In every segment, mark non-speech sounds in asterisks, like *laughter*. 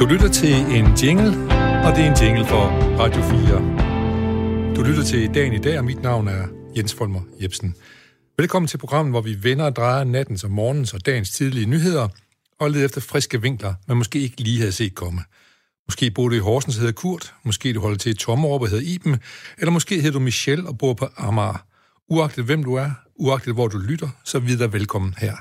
Du lytter til en jingle, og det er en jingle for Radio 4. Du lytter til Dagen i dag, og mit navn er Jens Folmer Jebsen. Velkommen til programmet, hvor vi vender og drejer nattens og morgens og dagens tidlige nyheder, og leder efter friske vinkler, man måske ikke lige havde set komme. Måske bor du i Horsens og hedder Kurt, måske du holder til i Tommerup og hedder Iben, eller måske hedder du Michelle og bor på Amager. Uagtet hvem du er, uagtet hvor du lytter, så videre velkommen her.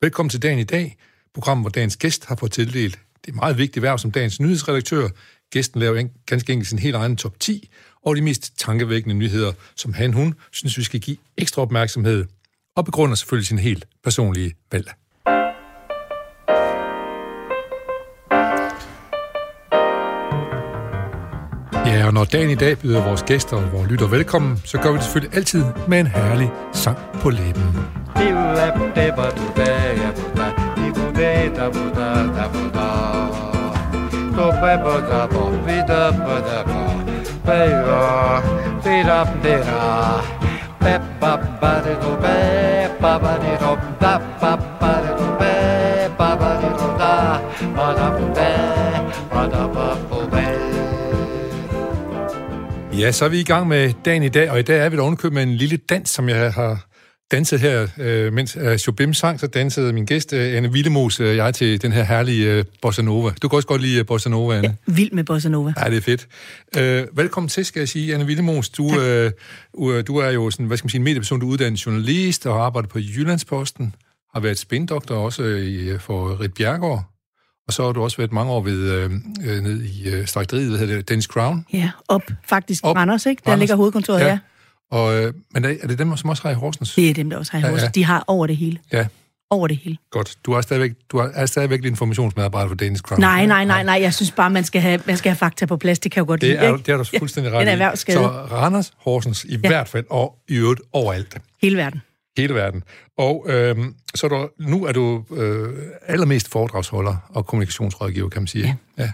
Velkommen til dagen i dag, program, hvor dagens gæst har fået tildelt det meget vigtige værv som dagens nyhedsredaktør. Gæsten laver en, ganske enkelt sin helt egen top 10 og de mest tankevækkende nyheder, som han, hun, synes, vi skal give ekstra opmærksomhed, og begrunder selvfølgelig sin helt personlige valg. Ja, og når dagen i dag byder vores gæster og vores lytter velkommen, så gør vi det selvfølgelig altid med en herlig sang på læben be da bu da da bu da do be bu da bo be da bu da bo be ra be da be ra be ba ba de do be ba ba de do da ba ba de do be ba ba de do da ba da bu be ba da ba bu be Ja, så er vi i gang med dagen i dag, og i dag er vi da ovenkøbet med en lille dans, som jeg har danset her, øh, mens uh, Jobim sang, så dansede min gæst, uh, Anne Villemos, uh, jeg til den her herlige uh, Bossa Nova. Du kan også godt lide uh, Bossa Nova, Anne. Ja, vild med Bossa Nova. Ja, det er fedt. Uh, velkommen til, skal jeg sige, Anne Villemos. Du, uh, du er jo sådan, hvad skal man sige, en medieperson, du er uddannet journalist og arbejder på Jyllandsposten, har været spindoktor også i, for Rit Bjergård, og så har du også været mange år ved, øh, ned i øh, slagteriet, hvad hedder det, Dennis Crown? Ja, op faktisk op, Randers, ikke? Der Randers. ligger hovedkontoret, ja. ja. Og, øh, men er, er det dem, som også har i Horsens? Det er dem, der også har i Horsens. Ja, ja. De har over det hele. Ja. Over det hele. Godt. Du er stadigvæk, du er stadigvæk informationsmedarbejder for Danish Crown. Nej, nej, nej, nej. Jeg synes bare, man skal have, man skal have fakta på plads. Det kan jo godt det lide, er, ikke? Det er du fuldstændig ret ja, Så Randers, Horsens i ja. hvert fald, og i øvrigt overalt. Hele verden. Hele verden. Og øh, så er du, nu er du øh, allermest foredragsholder og kommunikationsrådgiver, kan man sige. Ja. ja.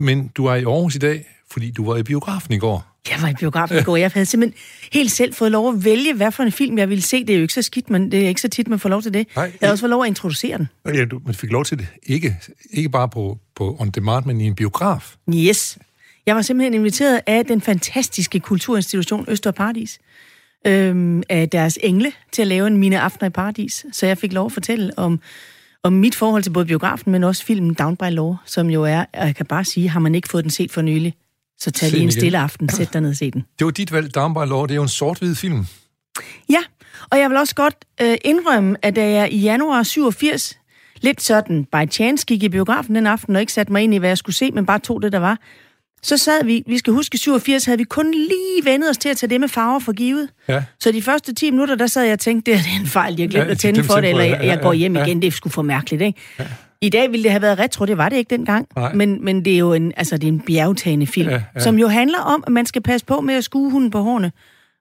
Men du er i Aarhus i dag, fordi du var i biografen i går. Jeg var i biografen i går. Jeg havde simpelthen helt selv fået lov at vælge, hvad for en film jeg ville se. Det er jo ikke så skidt, men det er ikke så tit, man får lov til det. Nej, jeg havde også fået lov at introducere den. Ja, du man fik lov til det. Ikke, ikke bare på, på on demand, men i en biograf. Yes. Jeg var simpelthen inviteret af den fantastiske kulturinstitution Øster Paradis, øhm, af deres engle, til at lave en mine aftener i Paradis. Så jeg fik lov at fortælle om om mit forhold til både biografen, men også filmen Down by Law, som jo er, og jeg kan bare sige, har man ikke fået den set for nylig, så tag lige en stille aften, sæt dig ned og se den. Det var dit valg, Down by Law, det er jo en sort-hvid film. Ja, og jeg vil også godt øh, indrømme, at da jeg i januar 87, lidt sådan by chance, gik i biografen den aften, og ikke satte mig ind i, hvad jeg skulle se, men bare tog det, der var, så sad vi, vi skal huske, 87 havde vi kun lige vendet os til at tage det med farver for givet. Ja. Så de første 10 minutter, der sad jeg og tænkte, det er en fejl, jeg glemte ja, at tænde for det, eller jeg, jeg går hjem ja. igen, det skulle for mærkeligt, ikke? Ja. I dag ville det have været retro, det var det ikke dengang. Men, men det er jo en, altså, det er en bjergtagende film, ja, ja. som jo handler om, at man skal passe på med at skue hunden på hårene.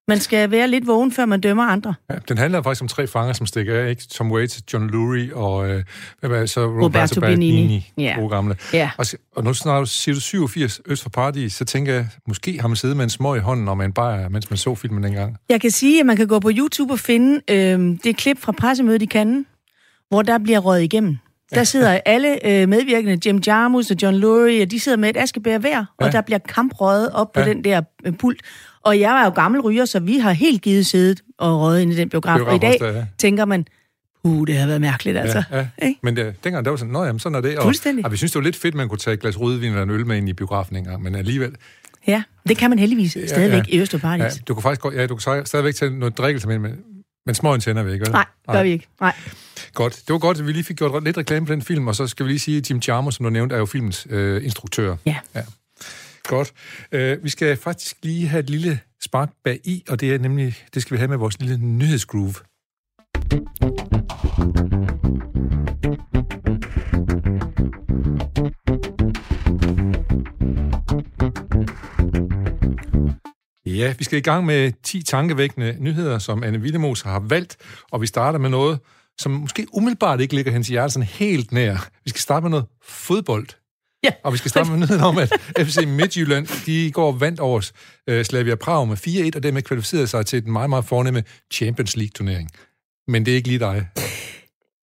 Man skal være lidt vågen, før man dømmer andre. Ja, den handler faktisk om tre fanger, som stikker af, ikke? Tom Waits, John Lurie og øh, hvad var det, så Roberto, Roberto Benigni. Benigni ja. Gode gamle. Ja. Og, og nu snart siger du 87 Øst for Paradis, så tænker jeg, måske har man siddet med en små i hånden, og man bare, mens man så filmen dengang. Jeg kan sige, at man kan gå på YouTube og finde øh, det klip fra pressemødet i Cannes, hvor der bliver røget igennem. Der sidder alle øh, medvirkende, Jim Jarmus og John Lurie, og de sidder med et askebær hver, ja. og der bliver kamprøget op på ja. den der øh, pult. Og jeg var jo gammel ryger, så vi har helt givet siddet og røget ind i den biograf. biograf og i dag ja. tænker man, uh, det har været mærkeligt, altså. Ja, ja. Men det, dengang, der var sådan, nå jamen, sådan er det. Og, Fuldstændig. Og vi synes, det var lidt fedt, man kunne tage et glas rødvin eller en øl med ind i biografen engang, men alligevel... Ja, det kan man heldigvis ja, stadigvæk ja. i Østerparadis. Ja, du kan faktisk ja, du kan stadigvæk tage noget drikkelse med, men, men små tænder vi ikke, vel? Nej, gør Nej. vi ikke. Nej. Godt. Det var godt, at vi lige fik gjort lidt reklame på den film, og så skal vi lige sige, at Jim Jarmusch, som du nævnte, er jo filmens øh, instruktør. Ja. ja. Godt. Uh, vi skal faktisk lige have et lille spark bag i, og det er nemlig, det skal vi have med vores lille nyhedsgroove. Ja, vi skal i gang med 10 tankevækkende nyheder, som Anne Willemose har valgt, og vi starter med noget, som måske umiddelbart ikke ligger hendes hjerte sådan helt nær. Vi skal starte med noget fodbold. Ja. Og vi skal starte med nyheden om, at *laughs* FC Midtjylland, de går vandt over uh, Slavia Prag med 4-1, og dermed kvalificerede sig til den meget, meget fornemme Champions League-turnering. Men det er ikke lige dig.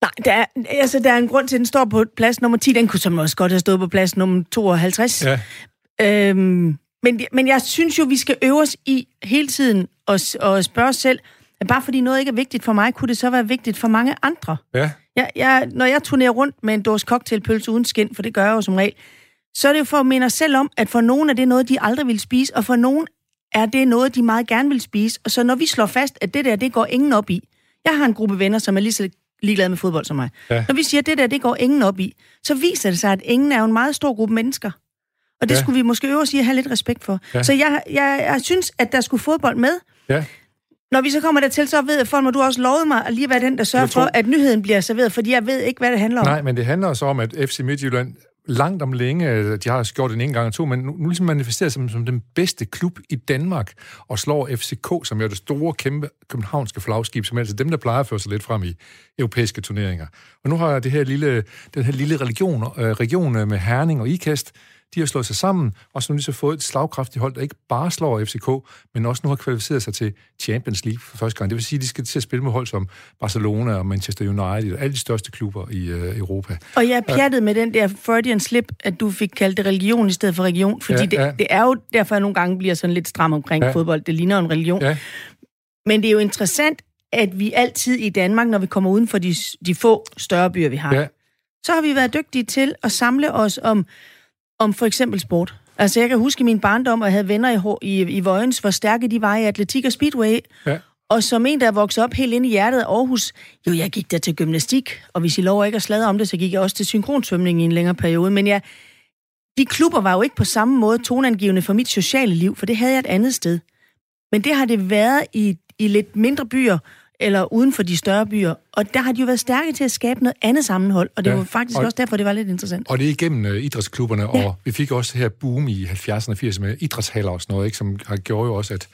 Nej, der er, altså, der er en grund til, at den står på plads nummer 10. Den kunne som også godt have stået på plads nummer 52. Ja. Øhm, men, men jeg synes jo, vi skal øve os i hele tiden at, at spørge os selv, at bare fordi noget ikke er vigtigt for mig, kunne det så være vigtigt for mange andre? Ja. Jeg, jeg, når jeg turnerer rundt med en dåse cocktailpølse uden skin, for det gør jeg jo som regel, så er det jo for at minde os selv om, at for nogen er det noget, de aldrig vil spise, og for nogen er det noget, de meget gerne vil spise. Og så når vi slår fast, at det der, det går ingen op i. Jeg har en gruppe venner, som er lige så ligeglade med fodbold som mig. Ja. Når vi siger, at det der, det går ingen op i, så viser det sig, at ingen er jo en meget stor gruppe mennesker. Og det Ja. skulle vi måske øve os i at have lidt respekt for. Ja. Så jeg, jeg, jeg synes, at der skulle fodbold med. Ja. Når vi så kommer dertil, så ved jeg, for du også lovet mig at lige være den, der sørger Jeg tror- for, at nyheden bliver serveret, fordi jeg ved ikke, hvad det handler om. Nej, men det handler så om, at FC Midtjylland langt om længe, øh, de har gjort det en en gang og to, men nu, nu ligesom manifesterer sig som, som den bedste klub i Danmark, og slår FCK, som jo er det store, kæmpe københavnske flagskib, som er altså dem, der plejer at føre sig lidt frem i europæiske turneringer. Og nu har det her lille, den her lille region, øh, region øh, med Herning og Ikast, de har slået sig sammen, og så nu så fået et slagkraftigt hold, der ikke bare slår FCK, men også nu har kvalificeret sig til Champions League for første gang. Det vil sige, at de skal til at spille med hold som Barcelona og Manchester United, og alle de største klubber i øh, Europa. Og jeg er pjattet med den der Freudian slip, at du fik kaldt det religion i stedet for religion, fordi Ja, det, ja. det er jo derfor, jeg nogle gange bliver sådan lidt stram omkring Ja. fodbold. Det ligner en religion. Ja, Men det er jo interessant, at vi altid i Danmark, når vi kommer uden for de, de få større byer, vi har, ja, så har vi været dygtige til at samle os om, om for eksempel sport. Altså, jeg kan huske i min barndom, at jeg havde venner i, i, i Vojens, hvor stærke de var i atletik og speedway. ja. Og som en, der er vokset op helt inde i hjertet af Aarhus, jo, jeg gik der til gymnastik, og hvis I lover ikke at sladre om det, så gik jeg også til synkronsvømning i en længere periode. Men jeg, de klubber var jo ikke på samme måde tonangivende for mit sociale liv, for det havde jeg et andet sted. Men det har det været i, i lidt mindre byer, eller uden for de større byer. Og der har de jo været stærke til at skabe noget andet sammenhold, og det Ja, var faktisk og- også derfor, det var lidt interessant. Og det er igennem uh, idrætsklubberne, ja. og vi fik også det her boom i 70'erne og 80'erne med idrætshaller og sådan noget, ikke, som har gjort jo også, at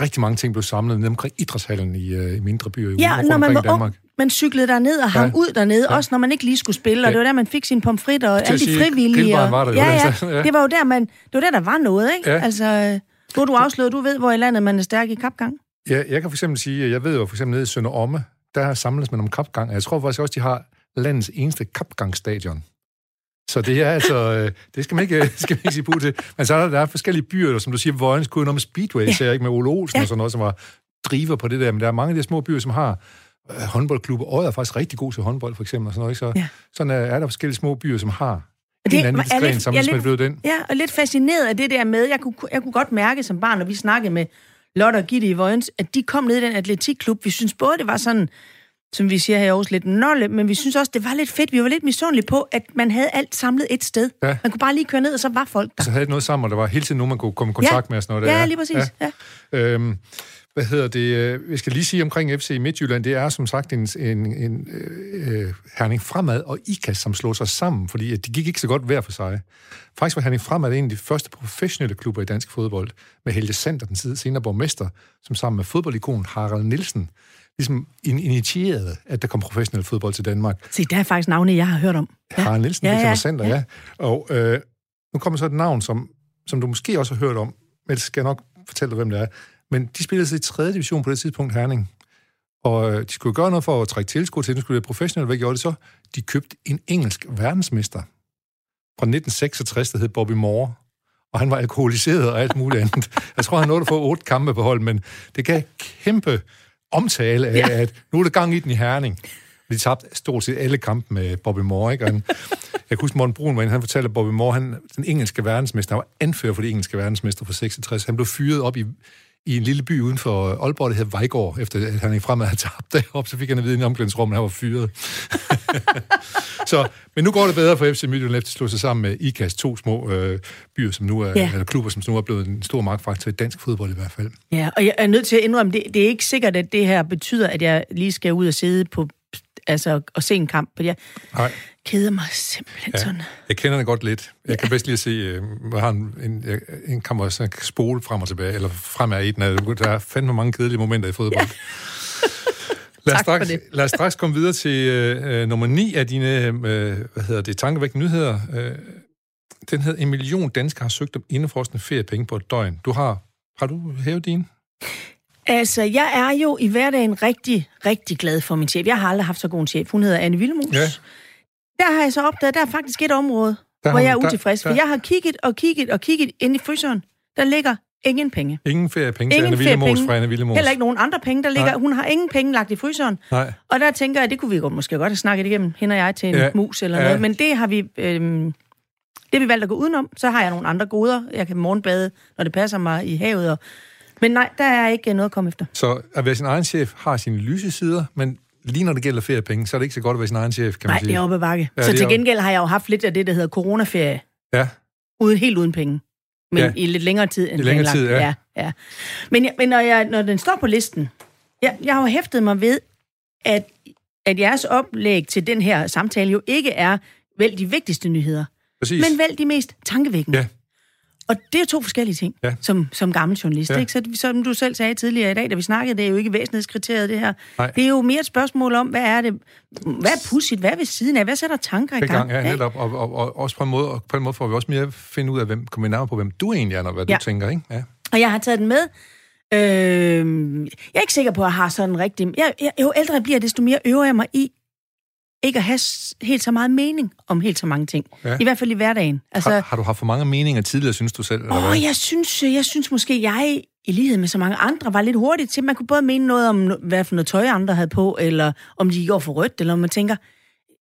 rigtig mange ting blev samlet ned omkring idrætshallen i, i mindre byer i Ja, når man var Danmark. ung, man cyklede derned og hang Ja. ud dernede, også når man ikke lige skulle spille, og Ja. det var der, man fik sin pomfrit og alle de frivillige. og, var der ja, ja, *laughs* ja. det var jo der, man, det var der, der var noget, ikke? Ja. Altså, nu har du afsløret, du ved, hvor i landet man er stærk i kapgang. Ja, jeg kan for eksempel sige, at jeg ved jo for eksempel nede i Sønder Omme, der samles man om kapgang, og jeg tror faktisk også, de har landets eneste kapgangstadion. Så det er altså, øh, det skal man ikke, *laughs* skal man ikke sige på til. Men så er der, der er forskellige byer, som du siger, Vojens kunne noget med Speedway, ja. ser jeg ikke med Ole Olsen ja. Og sådan noget, som var driver på det der. Men der er mange af de små byer, som har øh, håndboldklubber. Odder er faktisk rigtig god til håndbold, for eksempel. Og sådan noget, ikke? Så Ja. sådan er, er der forskellige små byer, som har Og en det eller anden lidt- som er ligesom er lidt- den. Ja, og lidt fascineret af det der med, jeg kunne, jeg kunne godt mærke som barn, når vi snakkede med Lotte og Gitte i Vojens, at de kom ned i den atletikklub. Vi synes både, det var sådan, som vi siger her i Aarhus, lidt nolle, men vi synes også, det var lidt fedt. Vi var lidt misundelige på, at man havde alt samlet et sted. Ja. Man kunne bare lige køre ned, og så var folk der. Så havde det noget sammen, og der var hele tiden nogen, man kunne komme i kontakt med og sådan noget. der. Ja, lige præcis. Ja. Ja. Øhm, hvad hedder det? øh, Jeg skal lige sige omkring FC Midtjylland, det er som sagt en, en, en øh, øh, Herning Fremad og IKAS, som slog sig sammen, fordi at de gik ikke så godt hver for sig. Faktisk var Herning Fremad en af de første professionelle klubber i dansk fodbold, med Helge Sander, den tid- senere borgmester, som sammen med fodboldikonen Harald Nielsen, ligesom in- initierede, at der kom professionel fodbold til Danmark. Se, der er faktisk navne, jeg har hørt om. Ja. Harald Nielsen, Ja, ja, det ja, ja, Sander, ja. ja. Og øh, nu kommer så et navn, som, som du måske også har hørt om, men det skal jeg nok fortælle dig, hvem det er. Men de spillede sig i 3. division på det tidspunkt, Herning. Og øh, de skulle gøre noget for at trække tilskud til, de skulle være professionelle. Hvad gjorde de så? De købte en engelsk verdensmester fra 1966, der hed Bobby Moore. Og han var alkoholiseret og alt muligt andet. Jeg tror, han nåede at få otte kampe på hold, men det gav kæmpe omtale af, ja. at nu er der gang i den i Herning. De tabte stort set alle kampe med Bobby Moore, ikke? Og han, jeg kan huske, Morten Brun var inde, han fortalte, at Bobby Moore, han, den engelske verdensmester, han var anfører for de engelske verdensmester fra 66. Han blev fyret op i, i en lille by uden for Aalborg, der hed Vejgaard, efter at han i fremad havde tabt deroppe, så fik han at vide i en omklædningsrum, at han var fyret. *laughs* så, men nu går det bedre for FC Midtjylland efter at slå sig sammen med IKAS, to små øh, byer, som nu er, Ja. eller klubber, som nu er blevet en stor magtfaktor i dansk fodbold i hvert fald. Ja, og jeg er nødt til at indrømme, det, det er ikke sikkert, at det her betyder, at jeg lige skal ud og sidde på, altså, og se en kamp. For jeg Nej. Keder mig simpelthen ja. sådan. Jeg kender det godt lidt. Jeg kan bedst lige at se, øh, jeg har en, en, en hvor jeg kan spole frem og tilbage, eller fremad i den. Der er fandme mange kedelige momenter i fodbold. Ja. *laughs* Lad os, straks, lad os straks komme videre til øh, nummer 9 af dine, øh, hvad hedder det, tankevækkende nyheder. Øh, den hedder, en million danskere har søgt om indefrostende feriepenge på et døgn. Du har, har du hævet din? Altså, jeg er jo i hverdagen rigtig, rigtig glad for min chef. Jeg har aldrig haft så god en chef. Hun hedder Anne Willemus. Ja. Der har jeg så opdaget, der er faktisk et område, Der hvor jeg er hun- der- utilfreds. For der- jeg har kigget og kigget og kigget ind i fryseren. Der ligger ingen penge. Ingen feriepenge til Ingen Anne Villemos fra Anne Villemos. Heller ikke nogen andre penge, der ligger. Nej. Hun har ingen penge lagt i fryseren. Nej. Og der tænker jeg, det kunne vi godt, måske godt have snakket igennem, hende og jeg, til en Ja. mus eller Ja. noget. Men det har vi... Øhm, det har vi valgt at gå udenom. Så har jeg nogle andre goder. Jeg kan morgenbade, når det passer mig i havet. Og... Men nej, der er ikke noget at komme efter. Så at være sin egen chef har sine lyse sider, men lige når det gælder feriepenge, så er det ikke så godt at være sin egen chef, kan man Nej, sige. det er oppe bakke. Ja, så til gengæld har jeg jo haft lidt af det, der hedder coronaferie. Ja, Uden, helt uden penge. Men Ja. i lidt længere tid end I længere planlagt. tid, ja. ja, ja. Men, men når, jeg, når den står på listen, jeg, jeg har jo hæftet mig ved, at, at jeres oplæg til den her samtale jo ikke er vel de vigtigste nyheder, præcis. men vel de mest tankevækkende. Ja. Og det er to forskellige ting, Ja. som, som gammel journalist. Ja. Ikke? Så, som du selv sagde tidligere i dag, da vi snakkede, det er jo ikke væsentlighedskriteriet, det her. Nej. Det er jo mere et spørgsmål om, hvad er det, hvad er pudsigt, hvad er ved siden af, hvad sætter tanker i gang? gang, ja, ikke? netop. Og, og, og, også på en måde, og på en måde får vi også mere finde ud af, hvem, kommer nærmere på, hvem du egentlig er, og hvad. Ja. du tænker, ikke? Ja. Og jeg har taget den med. Øh, jeg er ikke sikker på, at jeg har sådan rigtig... Jeg, jeg, jo ældre jeg bliver, desto mere øver jeg mig i ikke at have helt så meget mening om helt så mange ting. Ja. I hvert fald i hverdagen. Altså, Har, har du haft for mange meninger tidligere, synes du selv? Eller Åh, hvad? jeg synes, jeg synes måske, jeg i lighed med så mange andre, var lidt hurtigt til, man kunne både mene noget om, hvad for noget tøj andre havde på, eller om de går for rødt, eller om man tænker,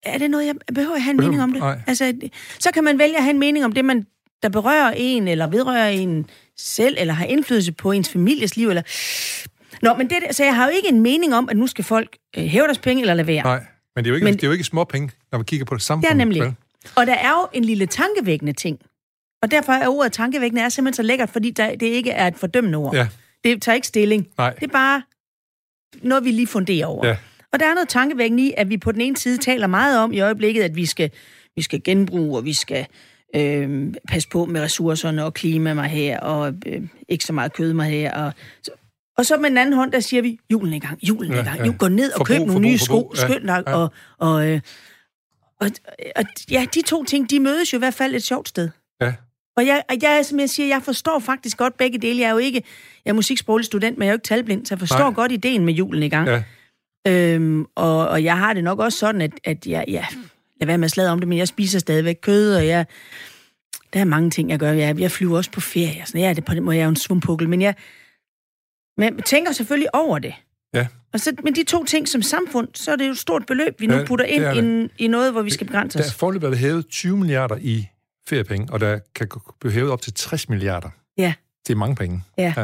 er det noget, jeg behøver jeg have en mening om det? nej. Altså, så kan man vælge at have en mening om det, man, der berører en, eller vedrører en selv, eller har indflydelse på ens families liv, eller... Nå, men det, så jeg har jo ikke en mening om, at nu skal folk øh, hæve deres penge eller lade være. Nej, men det er jo ikke, men, det er jo ikke små penge, når vi kigger på det samfund. er nemlig. vel? Og der er jo en lille tankevækkende ting. Og derfor er ordet tankevækkende er simpelthen så lækkert, fordi der, det ikke er et fordømmende ord. Ja, Det tager ikke stilling. nej. Det er bare noget, vi lige funderer over. Ja. Og der er noget tankevækkende i, at vi på den ene side taler meget om i øjeblikket, at vi skal, vi skal genbruge, og vi skal øh, passe på med ressourcerne og klima mig her, og øh, ikke så meget kød mig her. Og og så med den anden hånd, der siger vi, julen er i gang, julen er i gang. ja. Ja, Gå ned og Forbrug, køb nogle forbrug, nye forbrug. sko, Ja, skynd dig. ja. Og, og, øh, og, og ja, de to ting, de mødes jo i hvert fald et sjovt sted. Ja. Og jeg, jeg, som jeg siger, jeg forstår faktisk godt begge dele. Jeg er jo ikke, jeg er musiksproglig student, men jeg er jo ikke talblind, så jeg forstår. Nej. godt ideen med julen i gang. Ja. Øhm, og, og jeg har det nok også sådan, at, at jeg, ja, lad være med at sladre om det, men jeg spiser stadigvæk kød, og jeg, der er mange ting, jeg gør. Jeg, jeg flyver også på ferie, og sådan, ja, det, på den måde jeg er jo en svumpukkel, men jeg, men tænker selvfølgelig over det. Ja. Og så, men de to ting som samfund, så er det jo et stort beløb, vi nu Ja, putter ind i, i noget, hvor vi skal begrænse Der er os. forløbet hævet 20 milliarder i feriepenge, og der kan blive hævet op til 60 milliarder. Ja. Det er mange penge. Ja. Ja.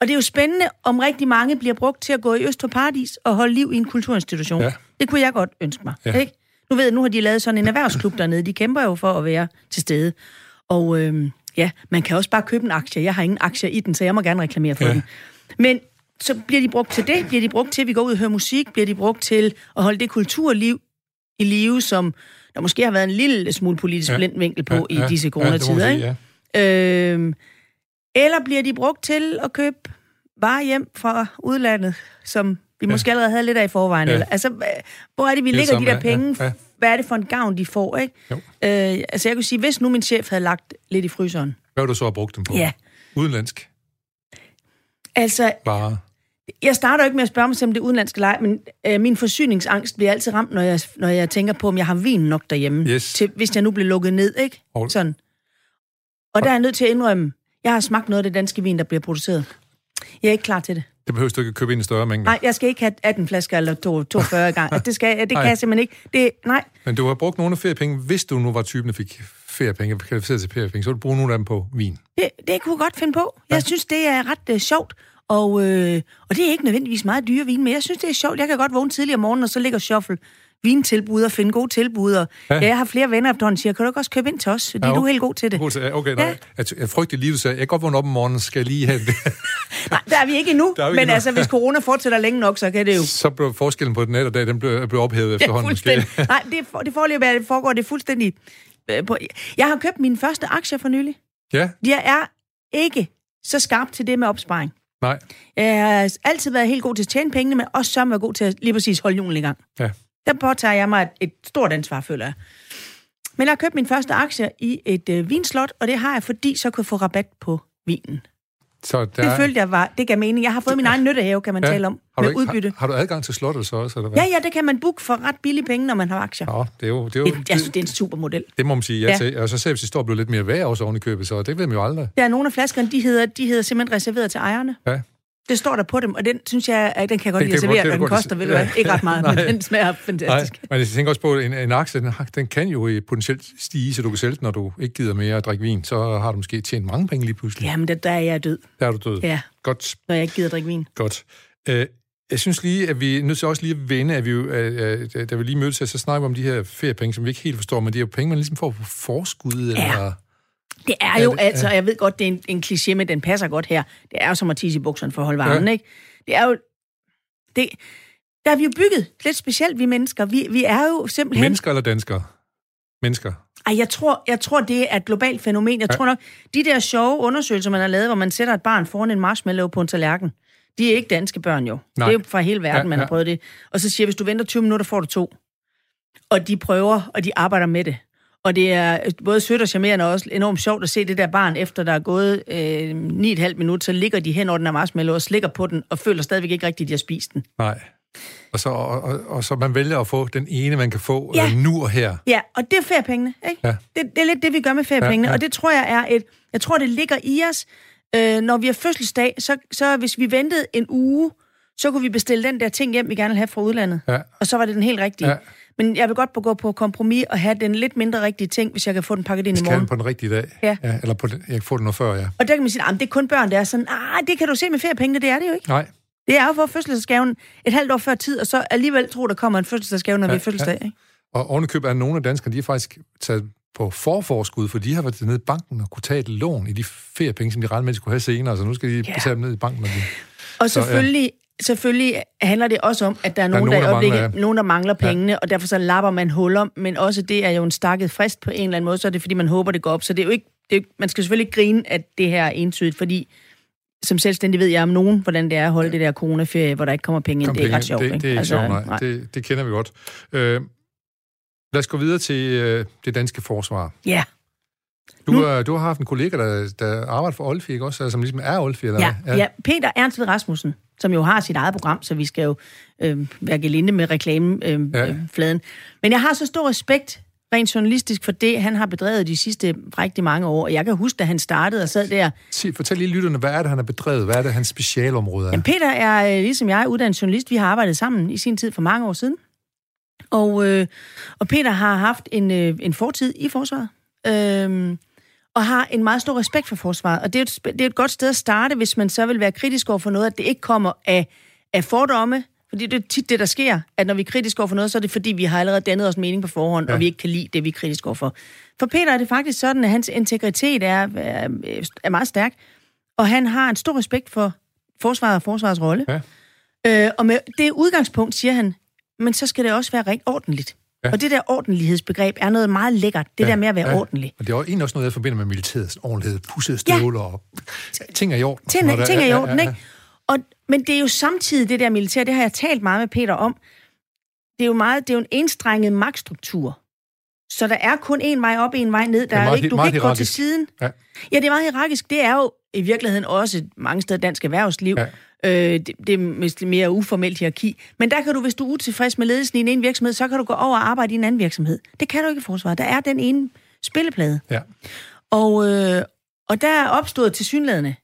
Og det er jo spændende, om rigtig mange bliver brugt til at gå i Øst for Paradis og holde liv i en kulturinstitution. Ja. Det kunne jeg godt ønske mig. Ja. Ikke? Nu ved jeg, nu har de lavet sådan en erhvervsklub dernede. De kæmper jo for at være til stede. Og øhm, ja, man kan også bare købe en aktie. Jeg har ingen aktier i den, så jeg må gerne reklamere for ja. den. Men så bliver de brugt til det. Bliver de brugt til, at vi går ud og hører musik? Bliver de brugt til at holde det kulturliv i live, som der måske har været en lille smule politisk Ja. ja. blind vinkel på ja, i disse det coronatider, sige, ikke? Ja. Øhm, eller bliver de brugt til at købe varer hjem fra udlandet, som vi Ja. måske allerede havde lidt af i forvejen? Ja. Eller, altså, hvor er det, vi Helt lægger de der ja, penge? ja, ja. Hvad er det for en gavn, de får? Ikke? Jo. Øh, altså, jeg kunne sige, hvis nu min chef havde lagt lidt i fryseren. Hvad vil du så have brugt dem på? Ja. Udenlandsk Altså, varer. jeg starter ikke med at spørge mig, selv om det udenlandske leg, men øh, min forsyningsangst bliver altid ramt, når jeg, når jeg tænker på, om jeg har vin nok derhjemme, Yes. til, hvis jeg nu bliver lukket ned, ikke? Og- Sådan. Og der er jeg nødt til at indrømme, jeg har smagt noget af det danske vin, der bliver produceret. Jeg er ikke klar til det. Det behøver du ikke købe ind i større mængder. Nej, jeg skal ikke have 18 flasker eller to- 42 gang. *laughs* Det, skal, det kan jeg simpelthen ikke. Det, nej, Men du har brugt nogle af feriepenge, hvis du nu var typen, der fik feriepenge, kvalificeret til feriepenge, så ville du bruge nogle af dem på vin. det, det kunne jeg godt finde på. Jeg synes, det er ret uh, sjovt. Og, øh, og det er ikke nødvendigvis meget dyre vin, men jeg synes, det er sjovt. Jeg kan godt vågne tidligere om morgenen, og så ligger shuffle vintilbud og finde gode tilbud. Og, Ja. ja. Jeg har flere venner efterhånden, der siger, kan du ikke også købe ind til os? Fordi Ja, ja, du okay. er helt god til det. God til- Okay, nej. Ja. Jeg, jeg frygtede lige, du sagde, jeg kan godt vågne op om morgenen, skal jeg lige have det. *laughs* Nej, der er vi ikke endnu. Der er vi men endnu. altså, hvis corona fortsætter længe nok, så kan det jo... så blev forskellen på den og dag, den blev, blev ophævet Ja, efterhånden. fuldstændig. Nej, det, for, det foreløbig det foregår det fuldstændig... Øh, på. Jeg har købt mine første aktier for nylig. Ja, Jeg er ikke så skarp til det med opsparing. nej. Jeg har altid været helt god til at tjene pengene, men også så været god til at lige præcis holde julen i gang. Ja. Der påtager jeg mig et, et stort ansvar, føler jeg. Men jeg har købt min første aktie i et øh, vinslot, og det har jeg, fordi så kunne jeg få rabat på vinen. Så der, Det følte jeg var, det gav mening. Jeg har fået min egen nyttehave, kan man Ja. tale om, har du, med ikke, udbytte. har, har du adgang til slottet så også, eller hvad? Ja, ja, det kan man booke for ret billige penge, når man har aktier. Nå, det er jo... Det, er jo, Det, jeg synes, det er en super model. det må man sige ja, Ja. til. Og så ser hvis de står og bliver lidt mere værd også oven i købet, så det ved man jo aldrig. Der er nogle af flaskerne, de hedder, de hedder simpelthen reserveret til ejerne. Ja. Det står der på dem, og den synes jeg, at den kan jeg godt Den lide at servere, den koster, du hvad, ikke ret meget, *laughs* men Nej. den smager Nej, fantastisk. men jeg tænker også på, at en, en aktie, den, den kan jo potentielt stige, så du kan sælge den, når du ikke gider mere at drikke vin. Så har du måske tjent mange penge lige pludselig. Jamen, der, der er jeg død, Der er du død. ja, Godt, når jeg ikke gider drikke vin. godt. Øh, jeg synes lige, at vi er nødt til også lige at vende, at vi jo, øh, da vi lige mødtes, så snakker vi om de her feriepenge, som vi ikke helt forstår, men det er jo penge, man ligesom får på forskud. Eller, Det er Ja, jo det- altså, jeg ved godt, det er en, en kliché, men den passer godt her. Det er jo som at tisse i bukserne for at holde varmen, Ja. ja. ikke? Det er jo... Det, der er vi jo bygget lidt specielt, vi mennesker. Vi, vi er jo simpelthen... mennesker eller danskere? Mennesker. Ej, jeg tror, jeg tror, det er et globalt fænomen. Jeg Ja. ja. tror nok, de der sjove undersøgelser, man har lavet, hvor man sætter et barn foran en marshmallow på en tallerken, de er ikke danske børn jo. Nej. Det er jo fra hele verden, Ja, ja, man ja. har prøvet det. Og så siger hvis du venter 20 minutter, får du to. Og de prøver, og de arbejder med det. Og det er både sødt og charmerende og også enormt sjovt at se det der barn, efter der er gået øh, 9,5 minutter, så ligger de hen over den her marshmallow og slikker på den, og føler stadigvæk ikke rigtigt, at de har spist den. Nej. Og så, og, og, og så man vælger at få den ene, man kan få ja. Ja. øh, nu og her. Ja, og det er feriepengene, ikke? Ja. Det, det er lidt det, vi gør med feriepengene, ja, ja. og det tror jeg er et... Jeg tror, det ligger i os. Øh, når vi har fødselsdag, så, så hvis vi ventede en uge, så kunne vi bestille den der ting hjem, vi gerne vil have fra udlandet. Ja. Og så var det den helt rigtige. Ja. Ja. Men jeg vil godt gå på kompromis og have den lidt mindre rigtige ting, hvis jeg kan få den pakket ind i Skal morgen. den på den rigtige dag. Ja. ja eller på den, jeg kan få den noget før, ja. Og der kan man sige, at det er kun børn, der er sådan, ah, det kan du se med feriepengene, det er det jo ikke. Nej, Det er jo for fødselsdagsgaven et halvt år før tid, og så alligevel tro, der kommer en fødselsdagsgave, når ja, vi Ja, har fødselsdag. Ikke? Og ovenikøbet er nogle af danskerne, de er faktisk taget på forforskud, for de har været nede i banken og kunne tage et lån i de feriepenge, som de regnede med, de skulle have senere, så nu skal de Ja. betale dem ned i banken. Når de... Og Så, ja. selvfølgelig, selvfølgelig handler det også om, at der er nogen, nogen, der, der der, mangler, nogen, der mangler pengene, ja. og derfor så lapper man huller, men også det er jo en stakket frist på en eller anden måde, så er det fordi, man håber, det går op. Så det er jo ikke, det er, man skal selvfølgelig ikke grine, at det her er entydigt, fordi som selvstændig ved jeg om nogen, hvordan det er at holde det der coronaferie, hvor der ikke kommer penge ind. Det er ikke ret sjovt. det, ikke? det er ikke Altså, sjovt, nej. Det, det kender vi godt. Øh, lad os gå videre til øh, det danske forsvar. Ja, Du, Nu- øh, du har haft en kollega, der, der arbejder for Olfi, ikke også? Altså, som ligesom er Olfi, eller ja, hvad? ja. Peter Ernst Rasmussen, som jo har sit eget program, så vi skal jo øh, være gelinde med reklamefladen. Ja. Øh, øh, fladen. Men jeg har så stor respekt rent journalistisk for det, han har bedrevet de sidste rigtig mange år. Og jeg kan huske, da han startede og sad der. Fortæl lige lytterne, hvad er det, han har bedrevet? Hvad er det, hans specialområde er? Jamen, Peter er, øh, ligesom jeg, uddannet journalist. Vi har arbejdet sammen i sin tid for mange år siden. Og, øh, og Peter har haft en, øh, en fortid i forsvaret. Øh, og har en meget stor respekt for forsvaret. Og det er, et, det er et godt sted at starte, hvis man så vil være kritisk over for noget, at det ikke kommer af, af fordomme. Fordi det er tit det, der sker, at når vi er kritiske over for noget, så er det fordi, vi har allerede dannet os en mening på forhånd, ja. Ja. og vi ikke kan lide det, vi er kritiske over for. For Peter er det faktisk sådan, at hans integritet er, er, er meget stærk, og han har en stor respekt for forsvaret og forsvarets rolle. Ja. Øh, og med det udgangspunkt siger han, men så skal det også være rent ordentligt. Ja. Ja. Og det der ordentlighedsbegreb er noget meget lækkert. Det ja. der med at være ja. ordentlig. Og det er jo egentlig også noget, jeg forbinder med militæret. Sådan ordentlighed, pussede støvler og ting er i orden. Ting, ting er i ja, orden, ja, ja. ikke? Og, men det er jo samtidig det der militær, det har jeg talt meget med Peter om. Det er jo meget, det er jo en enstrenget magtstruktur. Så der er kun en vej op, en vej ned. Der er er, ikke, du kan ikke gå til siden. Ja. ja, det er meget hierarkisk. Det er jo i virkeligheden også mange steder dansk erhvervsliv. Ja. Øh, det, det er mere uformelt hierarki. Men der kan du, hvis du er utilfreds med ledelsen i en ene virksomhed, så kan du gå over og arbejde i en anden virksomhed. Det kan du ikke i forsvaret. Der er den ene spilleplade. Ja. Og, øh, og der er opstået til synlædende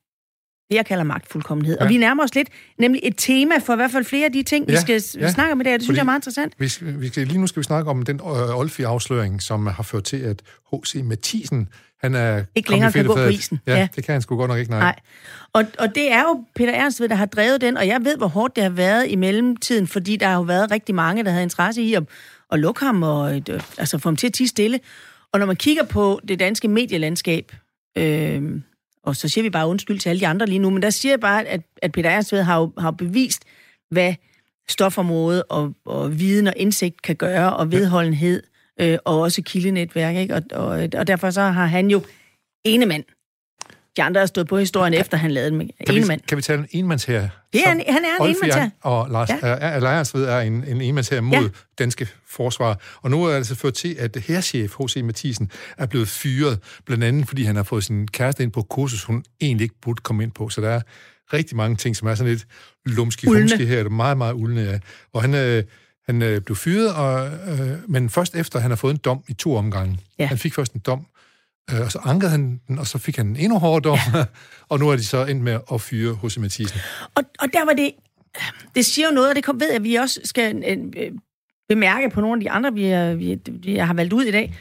det, jeg kalder magtfuldkommenhed. Ja. Og vi nærmer os lidt, nemlig et tema for i hvert fald flere af de ting, vi Ja, skal ja. snakke om i dag. Det synes Fordi- jeg er meget interessant. Vi skal, vi skal, lige nu skal vi snakke om den øh, Olfi-afsløring, som har ført til, at H.C. Mathisen, han er Ikke længere kan gå på isen. Ja, Ja. det kan han sgu godt nok ikke, nej. Nej. Og, og det er jo Peter Ernst, der har drevet den, og jeg ved, hvor hårdt det har været i mellemtiden, fordi der har jo været rigtig mange, der havde interesse i at, at lukke ham og øh, altså få ham til at tige stille. Og når man kigger på det danske medielandskab, øh, og så siger vi bare undskyld til alle de andre lige nu, men der siger jeg bare, at, at Peter Ernst har jo har bevist, hvad stofområde og, og viden og indsigt kan gøre, og vedholdenhed, øh, og også kildenetværk, ikke? Og, og, og derfor så har han jo ene mand De andre har stået på historien, efter han lavede den Kan vi, mand. kan vi tage en enmandsherre? Det er som en- han er en Olfie enmandsherre. Og Lars Ja. ja. uh, Lejersved er en, en enmandsherre mod Ja. ja. danske forsvar. Og nu er det altså ført til, at herrchef H.C. Mathisen er blevet fyret, blandt andet fordi han har fået sin kæreste ind på kursus, hun egentlig ikke burde komme ind på. Så der er rigtig mange ting, som er sådan lidt lumski her. Det er meget, meget uldne, ja. Og han, øh, han øh, blev fyret, og, øh, men først efter, han har fået en dom i to omgange. Ja. Han fik først en dom, øh, og så ankede han den, og så fik han en endnu hårdere dom, ja. *laughs* og nu er de så endt med at fyre H.C. Mathisen. Og, og der var det... Det siger jo noget, og det kom, ved jeg, at vi også skal øh, øh, bemærke på nogle af de andre, vi, er, vi, vi har valgt ud i dag.